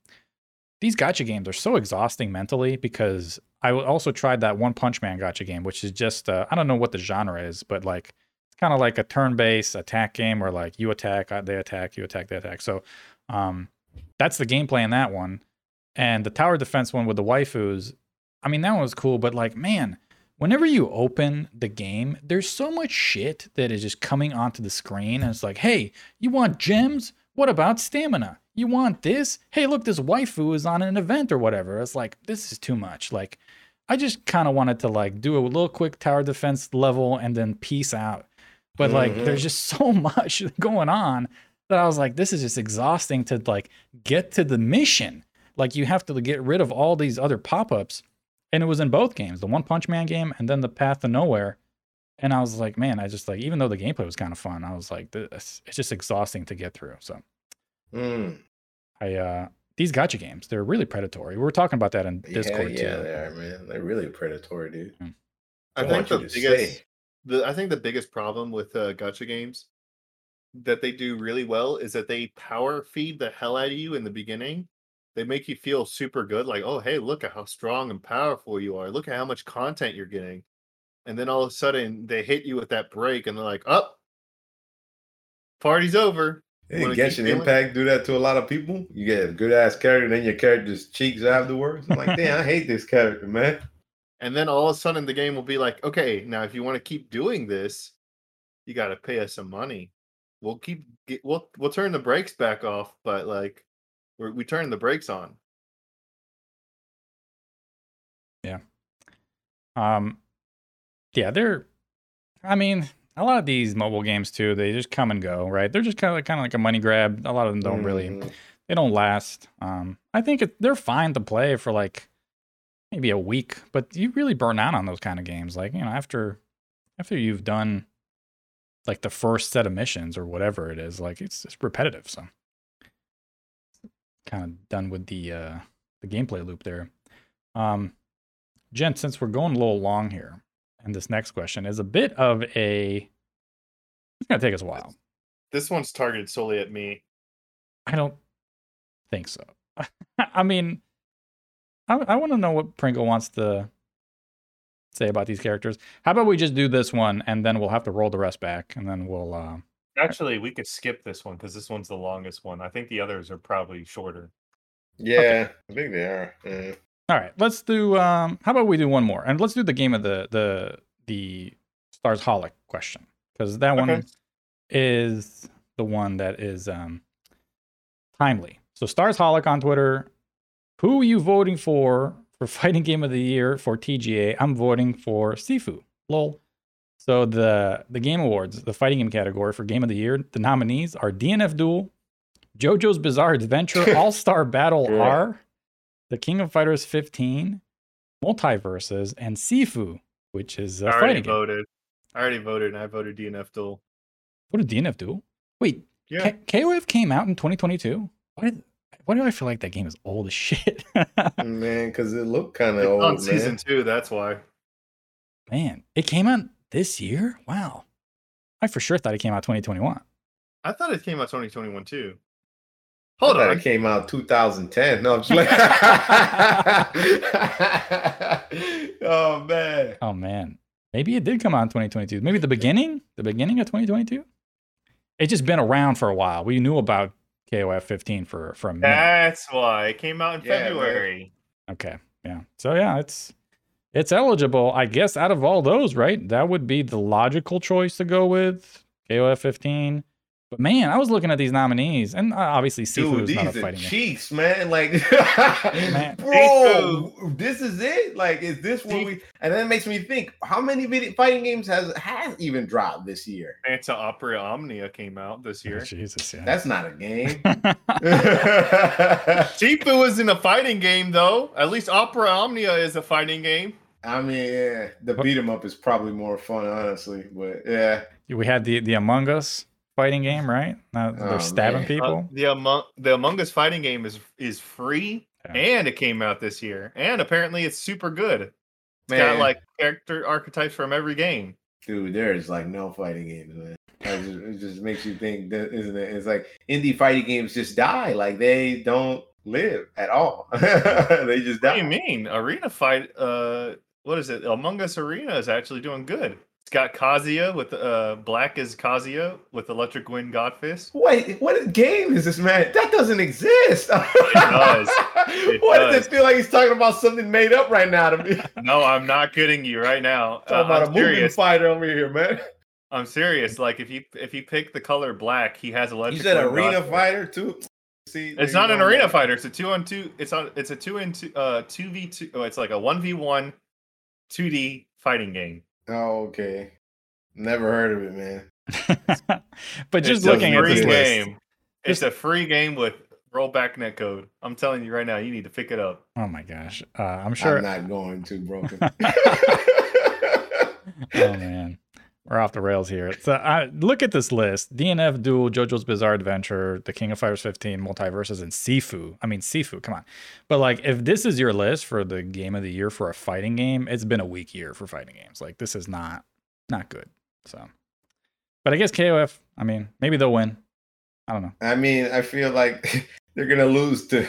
these gacha games are so exhausting mentally because I also tried that One Punch Man gacha game, which is just uh, I don't know what the genre is, but like it's kind of like a turn-based attack game where like you attack, uh, they attack, you attack, they attack. So um, that's the gameplay in that one. And the tower defense one with the waifus, I mean, that one was cool, but like, man, whenever you open the game, there's so much shit that is just coming onto the screen. And it's like, hey, you want gems? What about stamina? You want this? Hey, look, this waifu is on an event or whatever. It's like, this is too much. Like, I just kind of wanted to like do a little quick tower defense level and then peace out. But like, Mhm. there's just so much going on that I was like, this is just exhausting to like get to the mission. Like you have to get rid of all these other pop-ups. And it was in both games, the One Punch Man game and then the Path to Nowhere. And I was like, man, I just like, even though the gameplay was kind of fun, I was like, this it's just exhausting to get through. So Mm. I uh these gacha games, they're really predatory. We were talking about that in Discord yeah, yeah, too. they are, man. They're really predatory, dude. I They think the biggest the I think the biggest problem with uh, gacha games that they do really well is that they power feed the hell out of you in the beginning. They make you feel super good, like, oh hey, look at how strong and powerful you are. Look at how much content you're getting. And then all of a sudden they hit you with that break and they're like, up, party's over. Wanna Genshin? Impact do that to a lot of people? You get a good ass character, and then your character just cheeks afterwards. I'm like, damn, I hate this character, man. And then all of a sudden the game will be like, okay, now if you want to keep doing this, you got to pay us some money. We'll keep get, we'll we'll turn the brakes back off, but like we're, we turn the brakes on. Yeah. Um, yeah, they're. I mean, a lot of these mobile games too. They just come and go, right? They're just kind of like, kind of like a money grab. A lot of them don't really. Mhm. They don't last. Um, I think it, they're fine to play for like maybe a week, but you really burn out on those kind of games. Like you know, after after you've done like the first set of missions or whatever it is, like it's it's repetitive. So kind of done with the uh the gameplay loop there. Um, Jen, since we're going a little long here, and this next question is a bit of a. It's gonna take us a while. This one's targeted solely at me. I don't think so. I mean, I, I want to know what Pringle wants to say about these characters. How about we just do this one and then we'll have to roll the rest back and then we'll. Uh... Actually, we could skip this one because this one's the longest one. I think the others are probably shorter. Yeah, I think they are. Yeah. All right, let's do. Um, how about we do one more and let's do the game of the the the Stars Holic question because that one is the one that is um timely. So Stars Holic on Twitter. Who are you voting for for fighting game of the year for TGA? I'm voting for Sifu. Lol. So the the game awards, the fighting game category for game of the year, the nominees are DNF Duel, JoJo's Bizarre Adventure, All Star Battle Yeah. R, The King of Fighters 15, MultiVersus, and Sifu, which is a I already fighting game. voted. I already voted, and I voted DNF Duel. What did DNF Duel? Wait, Yeah, K- KOF came out in 2022. Why did why do I feel like that game is old as shit? Man, because it looked kind of old, on man. season two. That's why. Man, it came out This year? Wow. I for sure thought it came out 2021. I thought it came out 2021 too. Hold thought on. it came out 2010. No, I'm just like, oh man. Oh man. Maybe it did come out in 2022. Maybe the beginning? The beginning of 2022? It's just been around for a while. We knew about KOF 15 for for a minute. That's why it came out in Yeah, man. February. Okay. Yeah. So yeah, it's it's eligible. I guess out of all those, right? That would be the logical choice to go with KOF 15. But man, I was looking at these nominees, and uh, obviously Sifu Dude, is not a are fighting game. cheeks, man. Like, Man. bro, this is it. Like, is this what we? And then it makes me think: how many video fighting games has has even dropped this year? Phantom Opera Omnia came out this Oh, year. Jesus, yeah. That's not a game. Sifu isn't a fighting game though. At least Opera Omnia is a fighting game. I mean, yeah, the beat 'em up is probably more fun, honestly. But yeah, we had the the Among Us fighting game, right? Uh, they're Oh, stabbing man. Uh, people. the Among the Among Us fighting game is is free Yeah. and it came out this year. And apparently it's super good. It's man, got like character archetypes from every game. dude, there is like no fighting games, man. It just, it just makes you think, that, isn't it? It's like indie fighting games just die, like they don't live at all. they just What die. do you mean? Arena fight uh what is it? Among Us Arena is actually doing good. It's got Kazuya with uh black is Kazuya with Electric Wind Godfist. Wait, what game is this, man? That doesn't exist. does. It Why does. does it feel like he's talking about something made up right now to me? No, I'm not kidding you right now. talking Uh, about I'm a moving serious. fighter over here, man. I'm serious. Like if you if you pick the color black, he has electric. You electric. said Wind arena Godfist. fighter too. See, It's not an arena man. fighter. It's a two on two. It's on. It's a two and two. Uh, two v two. Oh, it's like a one v one, two D fighting game. Oh, okay. Never heard of it, man. but just It's looking at free this list, game. It's a free game with rollback netcode. I'm telling you right now, you need to pick it up. oh my gosh, uh, I'm sure. I'm not going to, broken. oh man, we're off the rails here. So look at this list: DNF Duel, JoJo's Bizarre Adventure, The King of Fighters 15, MultiVersus, and Sifu. I mean, Sifu. Come on, but like, if this is your list for the game of the year for a fighting game, it's been a weak year for fighting games. Like, this is not not good. So, but I guess KOF. I mean, maybe they'll win. I don't know. I mean, I feel like they're gonna lose to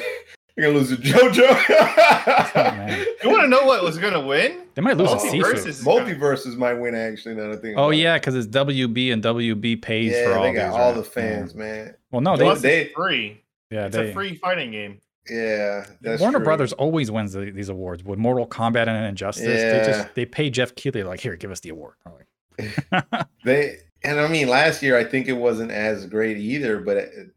they're gonna lose to JoJo. Oh, man. You want to know what was gonna win? They might lose to Oh, Sifu. Versus- MultiVersus might win actually. Now that I think. Oh about yeah, because it's WB and WB pays yeah, for all they got these, all right? the fans, Yeah. man. Well, no, They- they, Plus, free. yeah, It's they, a free fighting game. Yeah, that's Warner true. Brothers always wins the, these awards with Mortal Kombat and Injustice. They Yeah. just they pay Geoff Keighley like, here, give us the award. Like, They and I mean, last year I think it wasn't as great either. But it,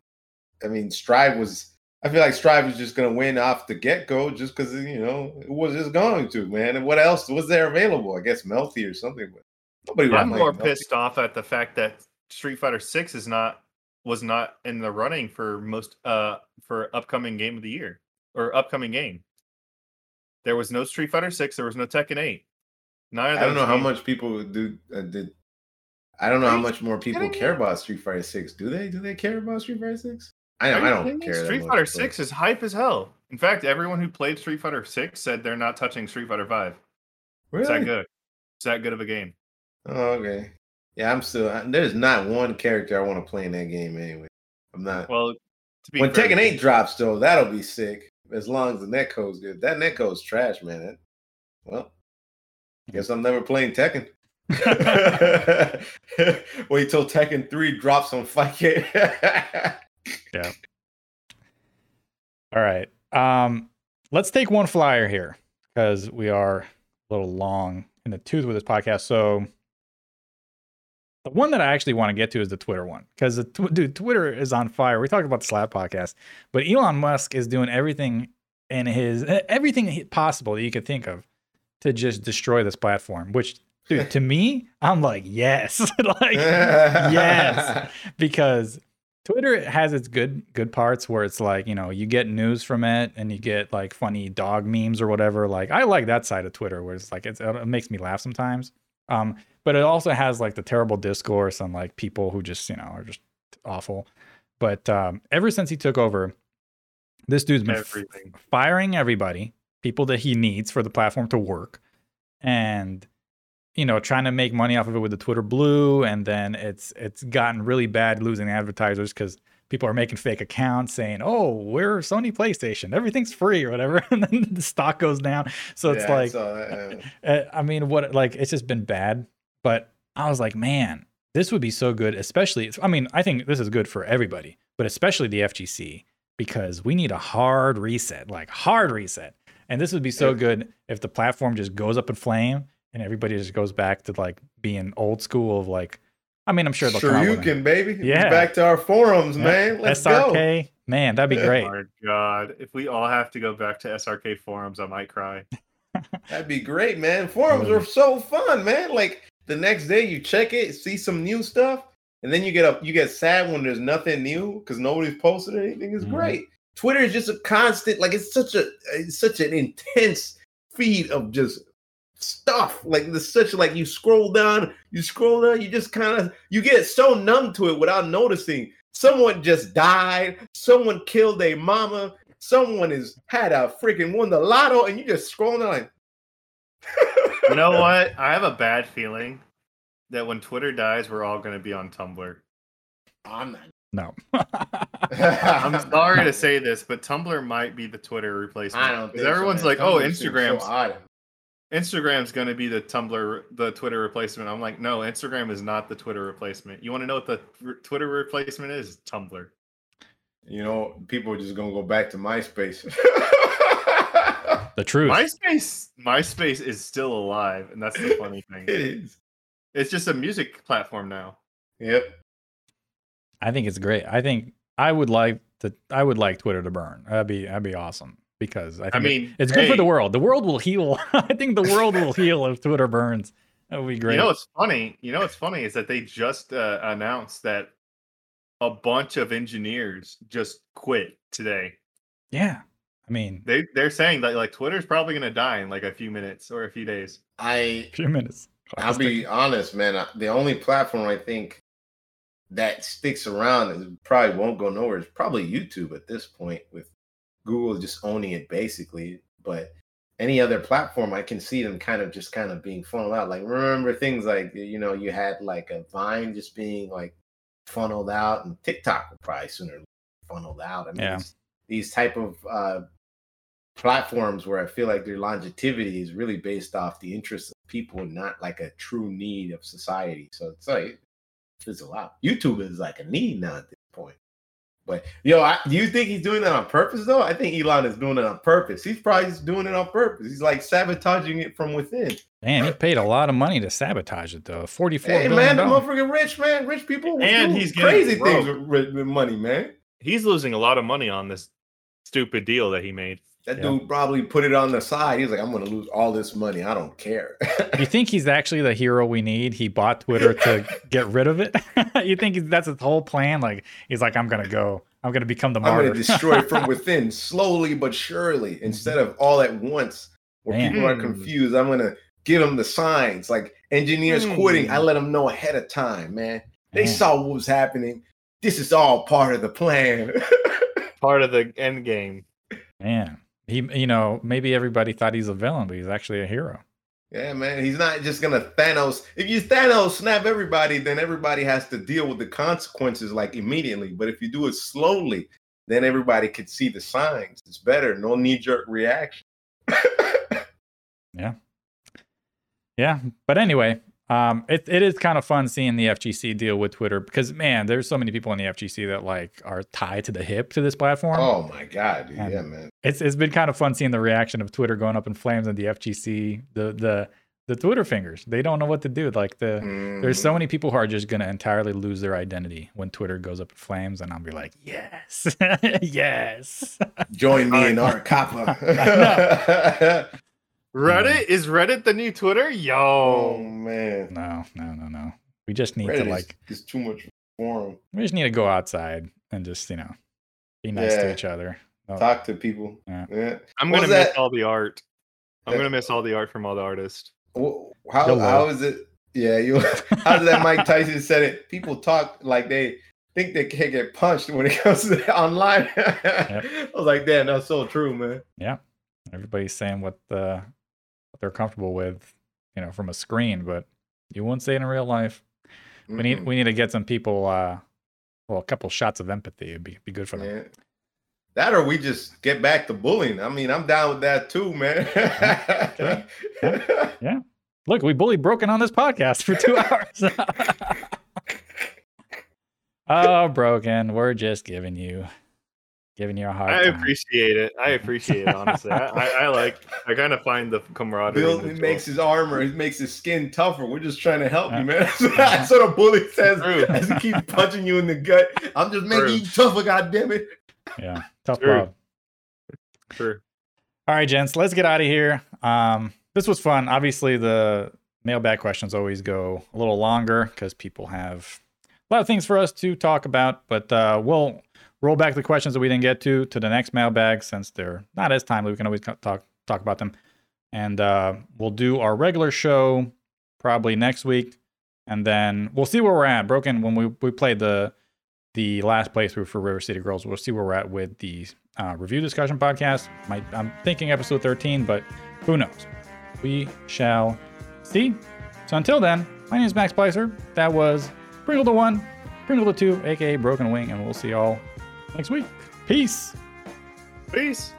I mean, Strive was. I feel like Strive was just going to win off the get go, just because you know it was just going to man. And what else was there available? I guess Melty or something. But nobody. I'm more Melty. pissed off at the fact that Street Fighter Six is not was not in the running for most uh for upcoming game of the year or upcoming game. There was no Street Fighter Six. There was no Tekken Eight. None of I don't those know how much people do uh, did. I don't know how much more people care about Street Fighter Six. Do they? Do they care about Street Fighter Six? I Are don't. you I don't care. Street much, Fighter but- Six is hype as hell. In fact, everyone who played Street Fighter Six said they're not touching Street Fighter Five. It's that good. It's that good of a game. Oh, okay. Yeah, I'm still. I- There's not one character I want to play in that game anyway. I'm not. Well, to be when fair, Tekken 8 drops, though, that'll be sick. As long as the netcode's good. That netcode's trash, man. That- well, guess I'm never playing Tekken. Wait till Tekken 3 drops on Fightcade. all right. Um, let's take one flyer here because we are a little long in the tooth with this podcast. So the one that I actually want to get to is the Twitter one because the tw- dude Twitter is on fire. We talked about the Slap podcast, but Elon Musk is doing everything in his everything possible that you could think of to just destroy this platform. Which, dude, to me, I'm like, yes, like yes, because Twitter has its good good parts where it's like you know you get news from it and you get like funny dog memes or whatever. Like I like that side of Twitter where it's like it's, it makes me laugh sometimes. Um, but it also has like the terrible discourse and like people who just you know are just awful. But um, ever since he took over, this dude's been everything. firing everybody, people that he needs for the platform to work, and you know trying to make money off of it with the Twitter Blue, and then it's it's gotten really bad losing advertisers because people are making fake accounts saying, "Oh, we're Sony PlayStation, everything's free" or whatever, and then the stock goes down. So it's Yeah, like, that, yeah. uh, I mean, what like it's just been bad. But I was like, man, this would be so good, especially. I mean, I think this is good for everybody, but especially the FGC because we need a hard reset, like hard reset. And this would be so good if the platform just goes up in flame and everybody just goes back to like being old school of like. I mean, I'm sure they'll come Sure out you with a- can, baby. Yeah. Back to our forums, Yeah. man. Let's go. SRK, man, that'd be great. Oh my god! If we all have to go back to SRK forums, I might cry. That'd be great, man. Forums are so fun, man. Like the next day you check it, see some new stuff, and then you get up, you get sad when there's nothing new because nobody's posted anything. It's Mhm. great. Twitter is just a constant, like it's such a it's such an intense feed of just stuff. Like there's such like you scroll down, you scroll down, you just kind of you get so numb to it without noticing. Someone just died, someone killed a mama, someone has had a freaking won the lotto, and you just scroll down like You know what? I have a bad feeling that when Twitter dies, we're all going to be on Tumblr. I'm not. No. I'm sorry to say this, but Tumblr might be the Twitter replacement. I don't 'Cause think so, everyone's man. like, "Oh, Tumblr seems so Instagram's odd. Going to be the Tumblr, the Twitter replacement." I'm like, "No, Instagram is not the Twitter replacement. You want to know what the r- Twitter replacement is? Tumblr." You know, people are just gonna go back to MySpace. the truth. MySpace, MySpace is still alive, and that's the funny thing. it is. It's just a music platform now. Yep. I think it's great. I think I would like to. I would like Twitter to burn. That'd be that'd be awesome because I think I it- mean, it's good for the world. The world will heal. I think the world will heal if Twitter burns. That would be great. You know what's funny? You know what's funny is that they just uh, announced that a bunch of engineers just quit today. yeah. I mean, They they're saying that like Twitter's probably gonna die in like a few minutes or a few days. I a few minutes. I'll be honest, man. The only platform I think that sticks around and probably won't go nowhere is probably YouTube at this point, with Google just owning it basically. But any other platform, I can see them kind of just kind of being funneled out. Like remember things like you know you had like a Vine just being like funneled out, and TikTok will probably sooner funneled out. I mean, Yeah. these type of uh, platforms where I feel like their longevity is really based off the interests of people, not like a true need of society. So it's like fizzle out. YouTube is like a need now at this point. But yo, I, do you think he's doing that on purpose though? I think Elon is doing it on purpose. He's probably just doing it on purpose. He's like sabotaging it from within. Man, he paid a lot of money to sabotage it though. Forty-four Hey man, the dollars. motherfucking rich man, rich people, And he's crazy things with, with, with money, man. He's losing a lot of money on this stupid deal that he made. That Yeah. dude probably put it on the side. He's like, I'm gonna lose all this money. I don't care. You think he's actually the hero we need? He bought Twitter to get rid of it. you think that's his whole plan? Like he's like, I'm gonna go. I'm gonna become the I'm gonna destroy it from within, slowly but surely, instead of all at once, where Man. people are Hmm. confused. I'm gonna give them the signs, like engineers quitting. I let them know ahead of time, man. They Man. saw what was happening. This is all part of the plan. Part of the end game. Man, he, you know, maybe everybody thought he's a villain, but he's actually a hero. yeah, man. He's not just gonna Thanos. If you Thanos snap everybody, then everybody has to deal with the consequences like immediately. But if you do it slowly, then everybody could see the signs. It's better. No knee jerk reaction. Yeah, yeah. but anyway, um, it it is kind of fun seeing the FGC deal with Twitter because man, there's so many people in the FGC that like are tied to the hip to this platform. oh my god. And- yeah, man. It's it's been kind of fun seeing the reaction of Twitter going up in flames and the FGC, the the the Twitter fingers. They don't know what to do. Like the there's Mhm. so many people who are just gonna entirely lose their identity when Twitter goes up in flames, and I'll be like, yes, yes. Join me in our kappa. Reddit is Reddit the new Twitter? Yo, oh Yo, man, no, no, no, no. We just need Reddit to like is, is too much for him. we just need to go outside and just you know be nice to each other. Oh, Talk to people. Yeah. Yeah. I'm What gonna miss that? all the art. I'm Yeah. gonna miss all the art from all the artists. Wh- How You'll how love is it? Yeah, you. How did that Mike Tyson said it? People talk like they think they can't get punched when it comes to online. I was like, damn, that's so true, man. Yeah, everybody's saying what the what they're comfortable with. you know, from a screen, but you wouldn't say it in real life. We need Mm-mm. we need to get some people uh well, a couple shots of empathy would be, be good for them. Yeah. That or we just get back to bullying. I mean, I'm down with that too, man. Okay. Look, we bullied Broken on this podcast for two hours. oh, Broken, we're just giving you giving you a hard I time. appreciate it. I appreciate it. Honestly, I, I, I like. I kind of find the camaraderie. Bill, in it the makes his armor, it makes his skin tougher. We're just trying to help Yeah. you, man. That's what a bully says True. as he keeps punching you in the gut. I'm just making True. you tougher, God damn it. Yeah, tough Sure. love. Sure. All right, gents, let's get out of here. Um, this was fun. Obviously, the mailbag questions always go a little longer because people have a lot of things for us to talk about. But uh, we'll roll back the questions that we didn't get to to the next mailbag since they're not as timely. We can always talk talk about them, and uh, we'll do our regular show probably next week, and then we'll see where we're at. Broken when we we played the the last playthrough for River City Girls. We'll see where we're at with the uh, review discussion podcast. Might, I'm thinking episode 13, but who knows? We shall see. So until then, my name is Max Spicer. That was Pringle the One, Pringle the Two, aka Broken Wing, and we'll see y'all next week. Peace. Peace.